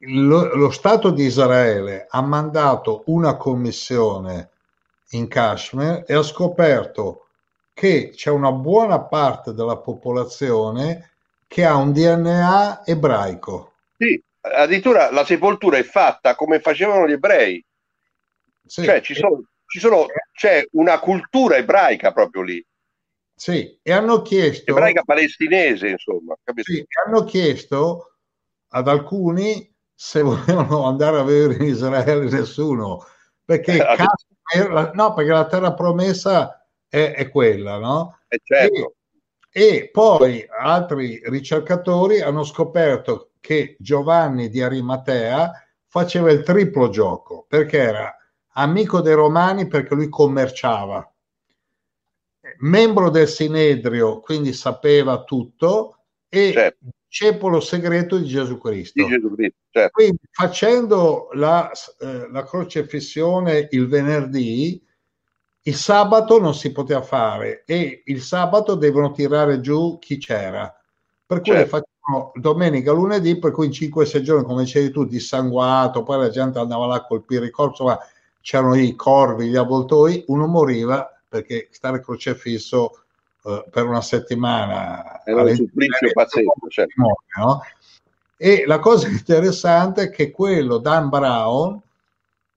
B: Lo, lo Stato di Israele ha mandato una commissione in Kashmir e ha scoperto che c'è una buona parte della popolazione che ha un DNA ebraico.
C: Sì, addirittura la sepoltura è fatta come facevano gli ebrei.
B: Sì.
C: Cioè, ci sono, ci sono, c'è una cultura ebraica proprio lì,
B: Sì, e hanno chiesto,
C: ebraica palestinese, insomma.
B: sì, e hanno chiesto ad alcuni se volevano andare a vivere in Israele nessuno, perché,
C: Eh,
B: la- no, perché la terra promessa è, è quella, no?
C: Eh, certo.
B: E poi altri ricercatori hanno scoperto che Giovanni di Arimatea faceva il triplo gioco perché era amico dei romani perché lui commerciava, membro del Sinedrio, quindi sapeva tutto, e discepolo segreto di Gesù Cristo.
C: Di Gesù Cristo, certo.
B: Quindi facendo la, eh, la crocefissione il venerdì, il sabato non si poteva fare e il sabato devono tirare giù chi c'era. Per cui
C: Certo.
B: facevano domenica, lunedì, per cui in 5-6 giorni, come dicevi tu, dissanguato, poi la gente andava là a colpire i corpi, insomma, c'erano i corvi, gli avvoltoi, uno moriva perché stare crocefisso eh, per una settimana
C: Era un supplizio pazzesco, certo.
B: no? E la cosa interessante è che quello, Dan Brown,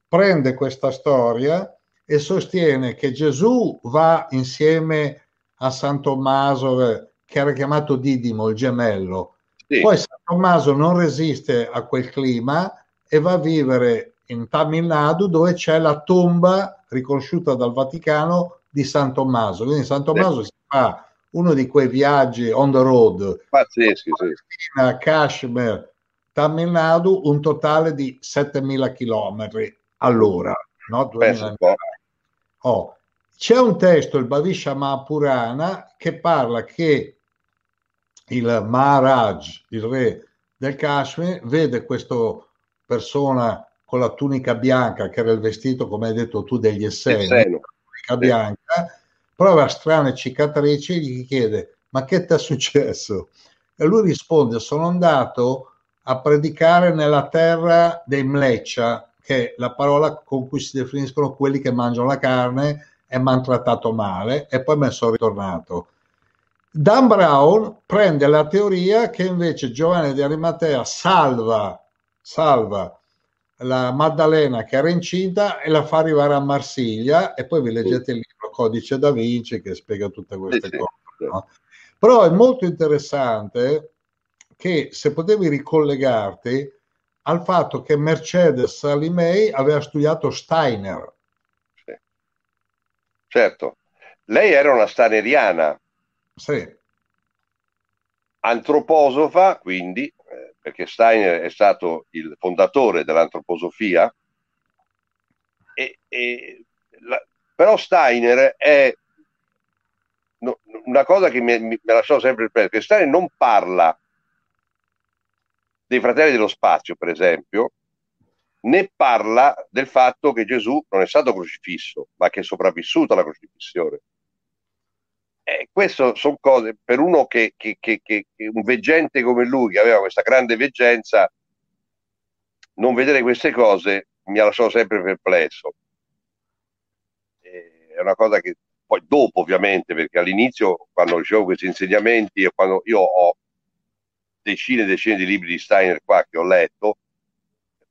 B: prende questa storia e sostiene che Gesù va insieme a San Tommaso, eh, che era chiamato Didimo, il gemello.
C: Sì.
B: Poi San Tommaso non resiste a quel clima e va a vivere in Tamil Nadu dove c'è la tomba riconosciuta dal Vaticano di San Tommaso. Quindi San Tommaso si fa uno di quei viaggi on the road
C: Pazzeschi, sì.
B: Kashmir, Tamil Nadu, un totale di 7000 chilometri all'ora. No? Oh, C'è un testo, il Bhavisha Mahapurana, che parla che il Maharaj, il re del Kashmir, vede questa persona con la tunica bianca, che era il vestito, come hai detto tu, degli esseni, tunica bianca, prova strane cicatrici, gli chiede, ma che ti è successo? E lui risponde, sono andato a predicare nella terra dei mleccia, che è la parola con cui si definiscono quelli che mangiano la carne e mi hanno trattato male e poi me ne sono ritornato. Dan Brown prende la teoria che invece Giovanni di Arimatea salva, salva la Maddalena che era incinta e la fa arrivare a Marsiglia e poi vi leggete il libro Codice da Vinci che spiega tutte queste
C: Sì, sì.
B: cose. no? Però è molto interessante che se potevi ricollegarti al fatto che Mercedes Salimei aveva studiato Steiner.
C: Certo. Lei era una staneriana,
B: Sì,
C: antroposofa, quindi, eh, perché Steiner è stato il fondatore dell'antroposofia, e, e la- però Steiner è no- una cosa che mi, mi, me lasciò sempre perché Steiner non parla dei fratelli dello spazio, per esempio, né parla del fatto che Gesù non è stato crocifisso, ma che è sopravvissuto alla crocifissione. Eh, questo sono cose per uno che, che, che, che, un veggente come lui, che aveva questa grande veggenza, non vedere queste cose mi ha lasciato sempre perplesso. Eh, è una cosa che poi dopo ovviamente, perché all'inizio quando ricevo questi insegnamenti e quando io ho decine e decine di libri di Steiner qua che ho letto,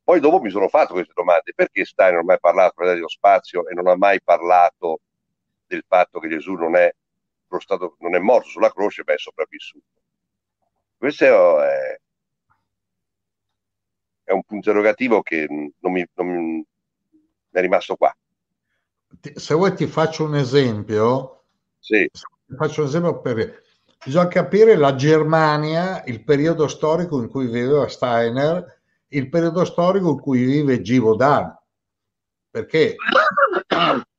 C: poi dopo mi sono fatto queste domande, perché Steiner non ha mai parlato dello spazio e non ha mai parlato del fatto che Gesù non è, stato, non è morto sulla croce ma è sopravvissuto? Questo è, è un punto interrogativo che non mi, non mi è rimasto qua
B: se vuoi ti faccio un esempio.
C: Sì.
B: Ti faccio un esempio per... Bisogna capire la Germania, il periodo storico in cui viveva Steiner, il periodo storico in cui vive Givaudan. Perché?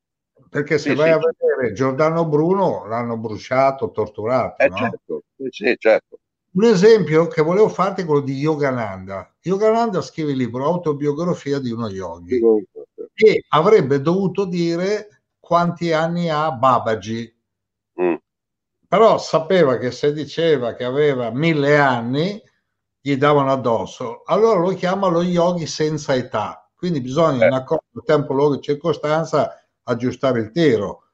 B: Perché se sì, vai sì. a vedere Giordano Bruno l'hanno bruciato, torturato.
C: Eh,
B: no?
C: certo. Sì, certo.
B: Un esempio che volevo farti è quello di Yogananda. Yogananda scrive il libro Autobiografia di uno yogi e avrebbe dovuto dire quanti anni ha Babaji. Mm. Però sapeva che se diceva che aveva mille anni gli davano addosso. Allora lo chiama lo yogi senza età. Quindi bisogna eh. in accordo tempo, luogo e circostanza aggiustare il tiro.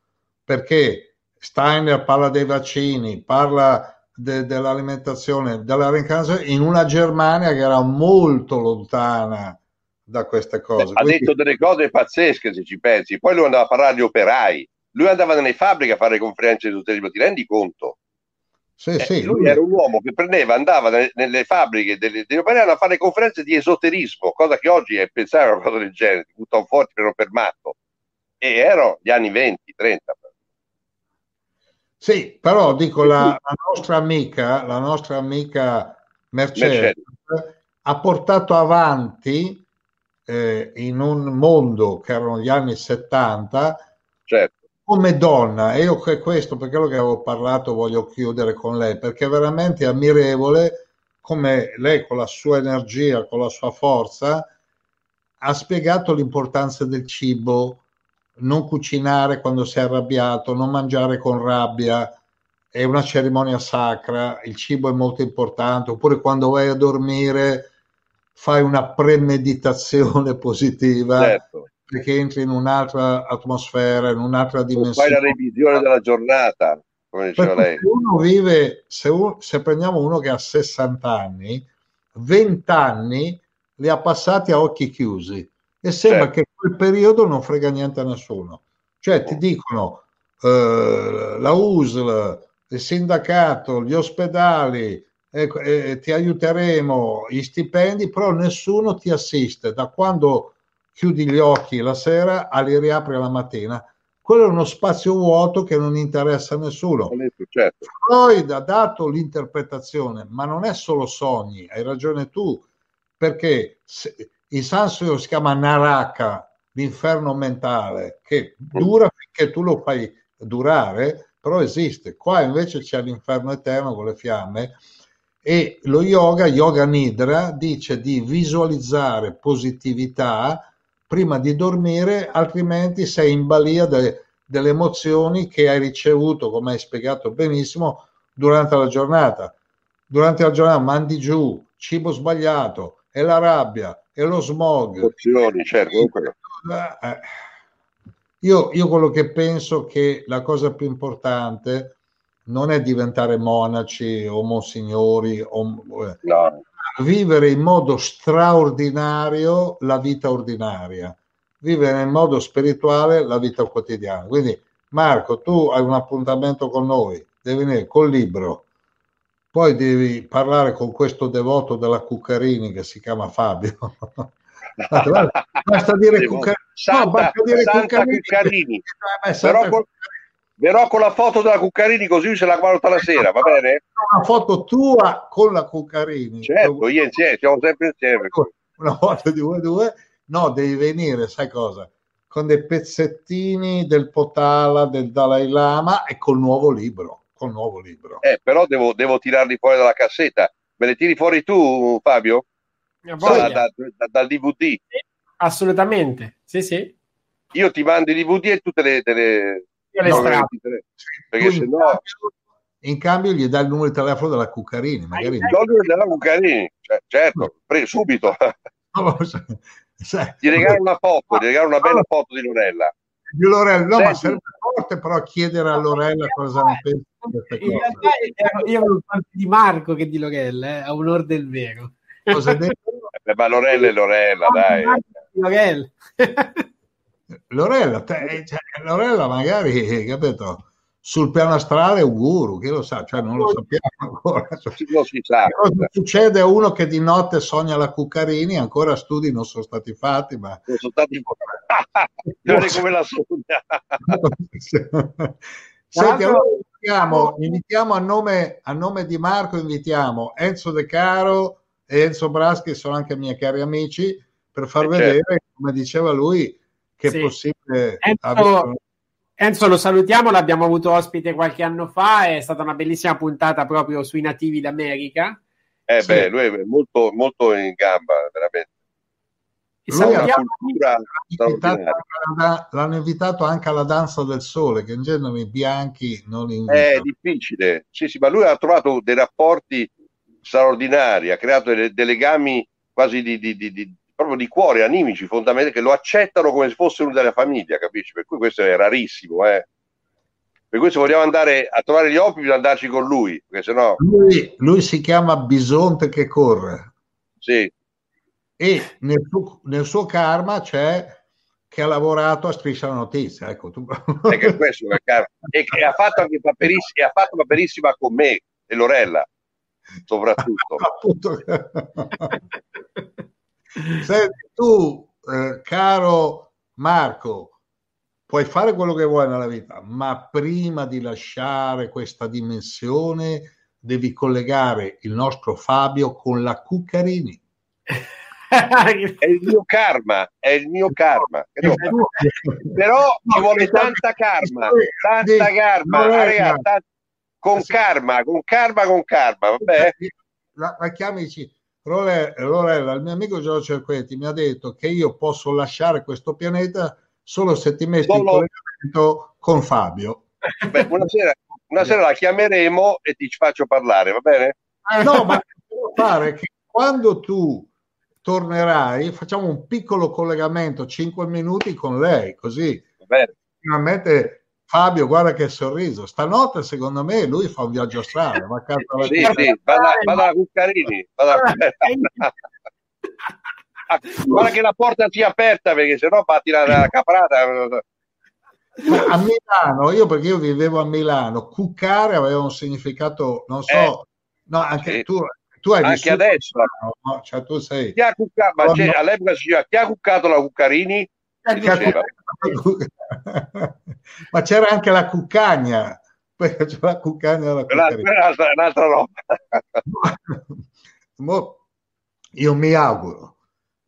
B: Perché Steiner parla dei vaccini, parla de, dell'alimentazione, della reincarnazione in una Germania che era molto lontana da queste cose.
C: Ha Quindi... detto delle cose pazzesche se ci pensi. Poi lui andava a parlare agli operai, lui andava nelle fabbriche a fare conferenze di tutelibro, ti rendi conto?
B: Sì, eh, sì,
C: lui, lui, era un uomo che prendeva, andava nelle, nelle fabbriche degli, degli operai a fare conferenze di esoterismo, cosa che oggi è pensare a una cosa del genere, ti buttano fuori per per matto. E erano gli anni 20, 30.
B: Sì, però dico la, la nostra amica, la nostra amica Mercedes, Mercedes. ha portato avanti eh, in un mondo che erano gli anni 70
C: certo.
B: come donna e io che questo perché lo che avevo parlato voglio chiudere con lei perché è veramente ammirevole come lei con la sua energia con la sua forza ha spiegato l'importanza del cibo non cucinare quando sei arrabbiato, non mangiare con rabbia, è una cerimonia sacra, il cibo è molto importante, oppure quando vai a dormire fai una premeditazione positiva certo. perché entri in un'altra atmosfera, in un'altra dimensione.
C: Fai la revisione della giornata, come diceva lei.
B: Se uno vive, se, se prendiamo uno che ha 60 anni, 20 anni li ha passati a occhi chiusi e sembra certo. che quel periodo non frega niente a nessuno. Cioè ti dicono eh, la USL, il sindacato, gli ospedali, eh, eh, ti aiuteremo, gli stipendi, però nessuno ti assiste da quando chiudi gli occhi la sera a li riapri la mattina. Quello è uno spazio vuoto che non interessa a nessuno.
C: Certo.
B: Freud ha dato l'interpretazione, ma non è solo sogni, hai ragione tu, perché se, in Sansio si chiama Naraka, l'inferno mentale, che dura finché tu lo fai durare, però esiste. Qua invece c'è l'inferno eterno con le fiamme e lo yoga, yoga nidra, dice di visualizzare positività prima di dormire, altrimenti sei in balia de, delle emozioni che hai ricevuto, come hai spiegato benissimo, durante la giornata. Durante la giornata mandi giù cibo sbagliato, e la rabbia, e lo smog.
C: Emozioni, certo.
B: Eh, io, io quello che penso che la cosa più importante non è diventare monaci o monsignori, o,
C: eh, no.
B: vivere in modo straordinario la vita ordinaria, vivere in modo spirituale la vita quotidiana. Quindi Marco, tu hai un appuntamento con noi, devi venire col libro, poi devi parlare con questo devoto della Cuccarini che si chiama Fabio. basta dire
C: Cuccarini. Santa, no, basta dire Santa Cuccarini. Cuccarini. Eh, Santa con, verrò con la foto della Cuccarini così se la guardo la sera, va bene?
B: Una foto tua con la Cuccarini.
C: Certo, io insieme, siamo sempre insieme.
B: Una foto di voi due. No, devi venire, sai cosa? Con dei pezzettini del Potala, del Dalai Lama e col nuovo libro col nuovo libro.
C: Eh, però devo, devo tirarli fuori dalla cassetta. Me le tiri fuori tu, Fabio? Da, da, da, dal DVD? Sì,
A: assolutamente, sì, sì.
C: Io ti mando i DVD e tu te le, te le,
A: le
B: No,
A: strade.
C: perché
B: Tu
C: se
B: in,
C: no
B: cambio, in cambio gli dai il numero di telefono della Cuccarini, magari
C: Giorgio della Cuccarini, cioè, certo, pre- subito.
B: Sai-
C: Ti regalo una foto, ti regalo una bella foto di Lorella.
B: Di Lorella, no, ma
C: Senti.
B: sarebbe forte però chiedere a Lorella cosa ne pensa di queste
A: In
B: cose.
A: realtà io ero più di Marco che di Lorella, eh, a onor del vero.
B: Cosa hai detto?
C: Eh, ma Lorella è Lorella, dai.
A: Di Lorella.
B: Lorella, te- cioè, Lorella magari, capito, sul piano astrale è un guru, chi lo sa, cioè non lo sappiamo ancora.
C: Non si sa.
B: cosa succede a uno che di notte sogna la Cuccarini, ancora studi non sono stati fatti, ma
C: Non sono stati non è come la sogna.
B: Senti, allora invitiamo, invitiamo a, nome, a nome di Marco, invitiamo Enzo De Caro e Enzo Braschi, che sono anche miei cari amici, per far
C: Eh,
B: vedere,
C: certo.
B: come diceva lui, che
A: Sì.
B: è possibile
A: Enzo,
B: avere-
A: Enzo lo salutiamo, l'abbiamo avuto ospite qualche anno fa, è stata una bellissima puntata proprio sui nativi d'America.
C: Eh
B: Sì.
C: beh, lui è molto, molto in gamba, veramente.
B: Alla- l'hanno invitato anche alla danza del sole, che in genere i bianchi non
C: È
B: invitano.
C: difficile, sì, sì, ma lui ha trovato dei rapporti straordinari, ha creato delle- dei legami quasi di, di- di- di- proprio di cuore, animici, fondamentali, che lo accettano come se fosse uno della famiglia, capisci? Per cui questo è rarissimo, eh. Per se vogliamo andare a trovare gli opi, bisogna andarci con lui, perché sennò,
B: Lui, lui si chiama Bisonte che corre.
C: sì,
B: e nel suo, nel suo karma c'è che ha lavorato a Striscia la Notizia. Ecco, tu...
C: è che questo. E, e ha fatto anche paperissi- e ha fatto paperissima con me e Lorella, soprattutto.
B: Senti, tu, eh, caro Marco, puoi fare quello che vuoi nella vita, ma prima di lasciare questa dimensione devi collegare il nostro Fabio con la Cuccarini.
C: È il mio karma, è il mio karma. Però ci vuole tanta karma, tanta karma, raga, ta- con karma, con karma, con karma, vabbè.
B: La, la chiami e dici, "Lore- Lorella, il mio amico Giorgio Cerquetti mi ha detto che io posso lasciare questo pianeta solo se ti metti in
C: Solo-
B: collegamento con Fabio.
C: Beh, una, sera, una sera la chiameremo e ti faccio parlare, va bene?
B: No, ma devo fare che quando tu tornerai facciamo un piccolo collegamento, 5 minuti con lei, così finalmente Fabio, guarda che sorriso. Stanotte, secondo me, lui fa un viaggio astrale. Va a
C: Sì, sì, vada, vada alla Cuccarini. Vada... Guarda che la porta sia aperta perché sennò batti la, la caprata.
B: Ma a Milano, io perché io vivevo a Milano, cuccare aveva un significato, non so,
C: Eh,
B: no, anche
C: sì.
B: tu, tu hai
C: Anche
B: vissuto a
C: adesso.
B: Milano, no? Cioè, tu sei
C: Chi ha cuccato? Ma c'è-
B: no.
C: all'epoca si diceva chi ha cuccato la Cuccarini?
B: Ma c'era anche la cuccagna, perché c'è la cuccagna
C: è un'altra, un'altra roba.
B: Io mi auguro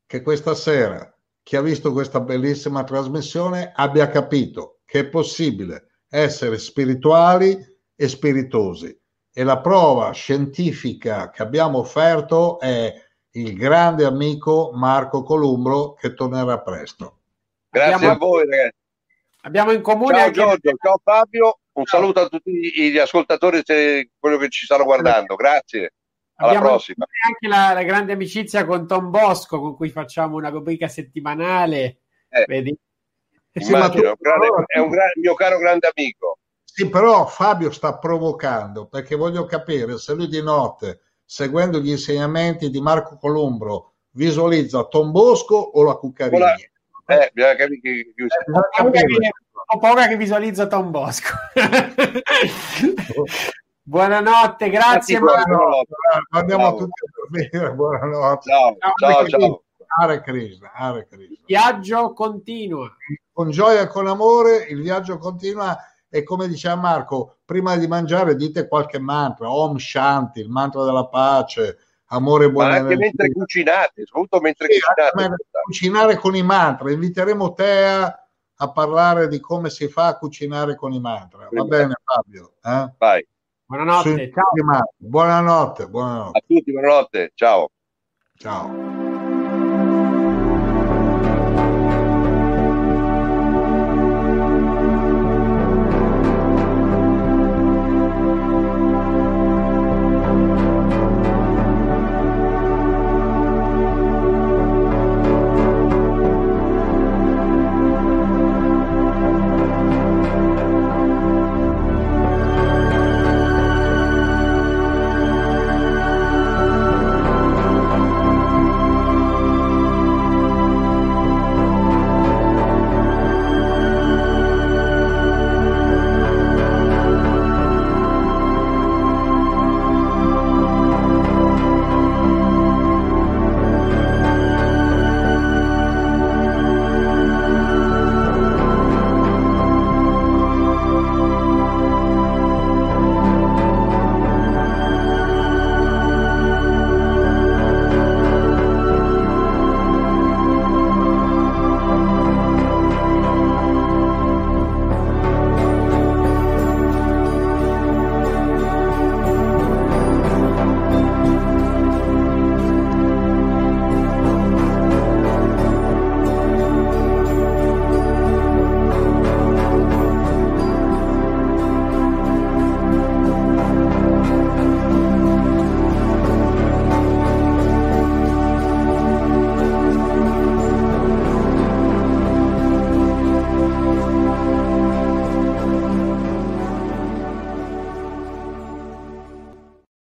B: che questa sera chi ha visto questa bellissima trasmissione abbia capito che è possibile essere spirituali e spiritosi e la prova scientifica che abbiamo offerto è il grande amico Marco Columbro che tornerà presto.
C: Grazie
A: Abbiamo-
C: a voi, ragazzi.
A: Abbiamo in comune
C: Ciao
A: anche
C: Giorgio, ciao Fabio. Un saluto a tutti gli ascoltatori e quello che ci stanno guardando. Grazie. Alla
A: Abbiamo
C: prossima.
A: anche la, la grande amicizia con Tom Bosco, con cui facciamo una rubrica settimanale.
C: Eh.
A: Vedi?
C: Immagino, è un grande- è un gra- mio caro grande amico.
B: Sì, però Fabio sta provocando perché voglio capire se lui di notte, seguendo gli insegnamenti di Marco Columbro, visualizza Tom Bosco o la Cuccarini.
C: Eh, bisogna capire che- che-
B: Bisogna
A: Ho paura
B: capire.
A: che, ho paura che visualizza Tom Bosco. Buonanotte, grazie
C: Buonanotte.
A: Marco.
B: Andiamo
C: Ciao.
B: tutti a dormire, buonanotte.
C: Ciao, ciao, ciao.
B: Hare Krishna, Hare Krishna.
A: Viaggio continua.
B: Con gioia e con amore il viaggio continua e come diceva Marco, prima di mangiare dite qualche mantra, Om Shanti, il mantra della pace, amore e
C: Ma anche
B: energia.
C: mentre cucinate, soprattutto mentre
B: Sì,
C: cucinate.
B: cucinare con i mantra. Inviteremo Tea a parlare di come si fa a cucinare con i mantra. Va bene, Fabio? eh?
C: Vai.
A: Buonanotte, ciao.
B: Buonanotte, buonanotte.
C: A tutti, buonanotte. Ciao.
B: Ciao.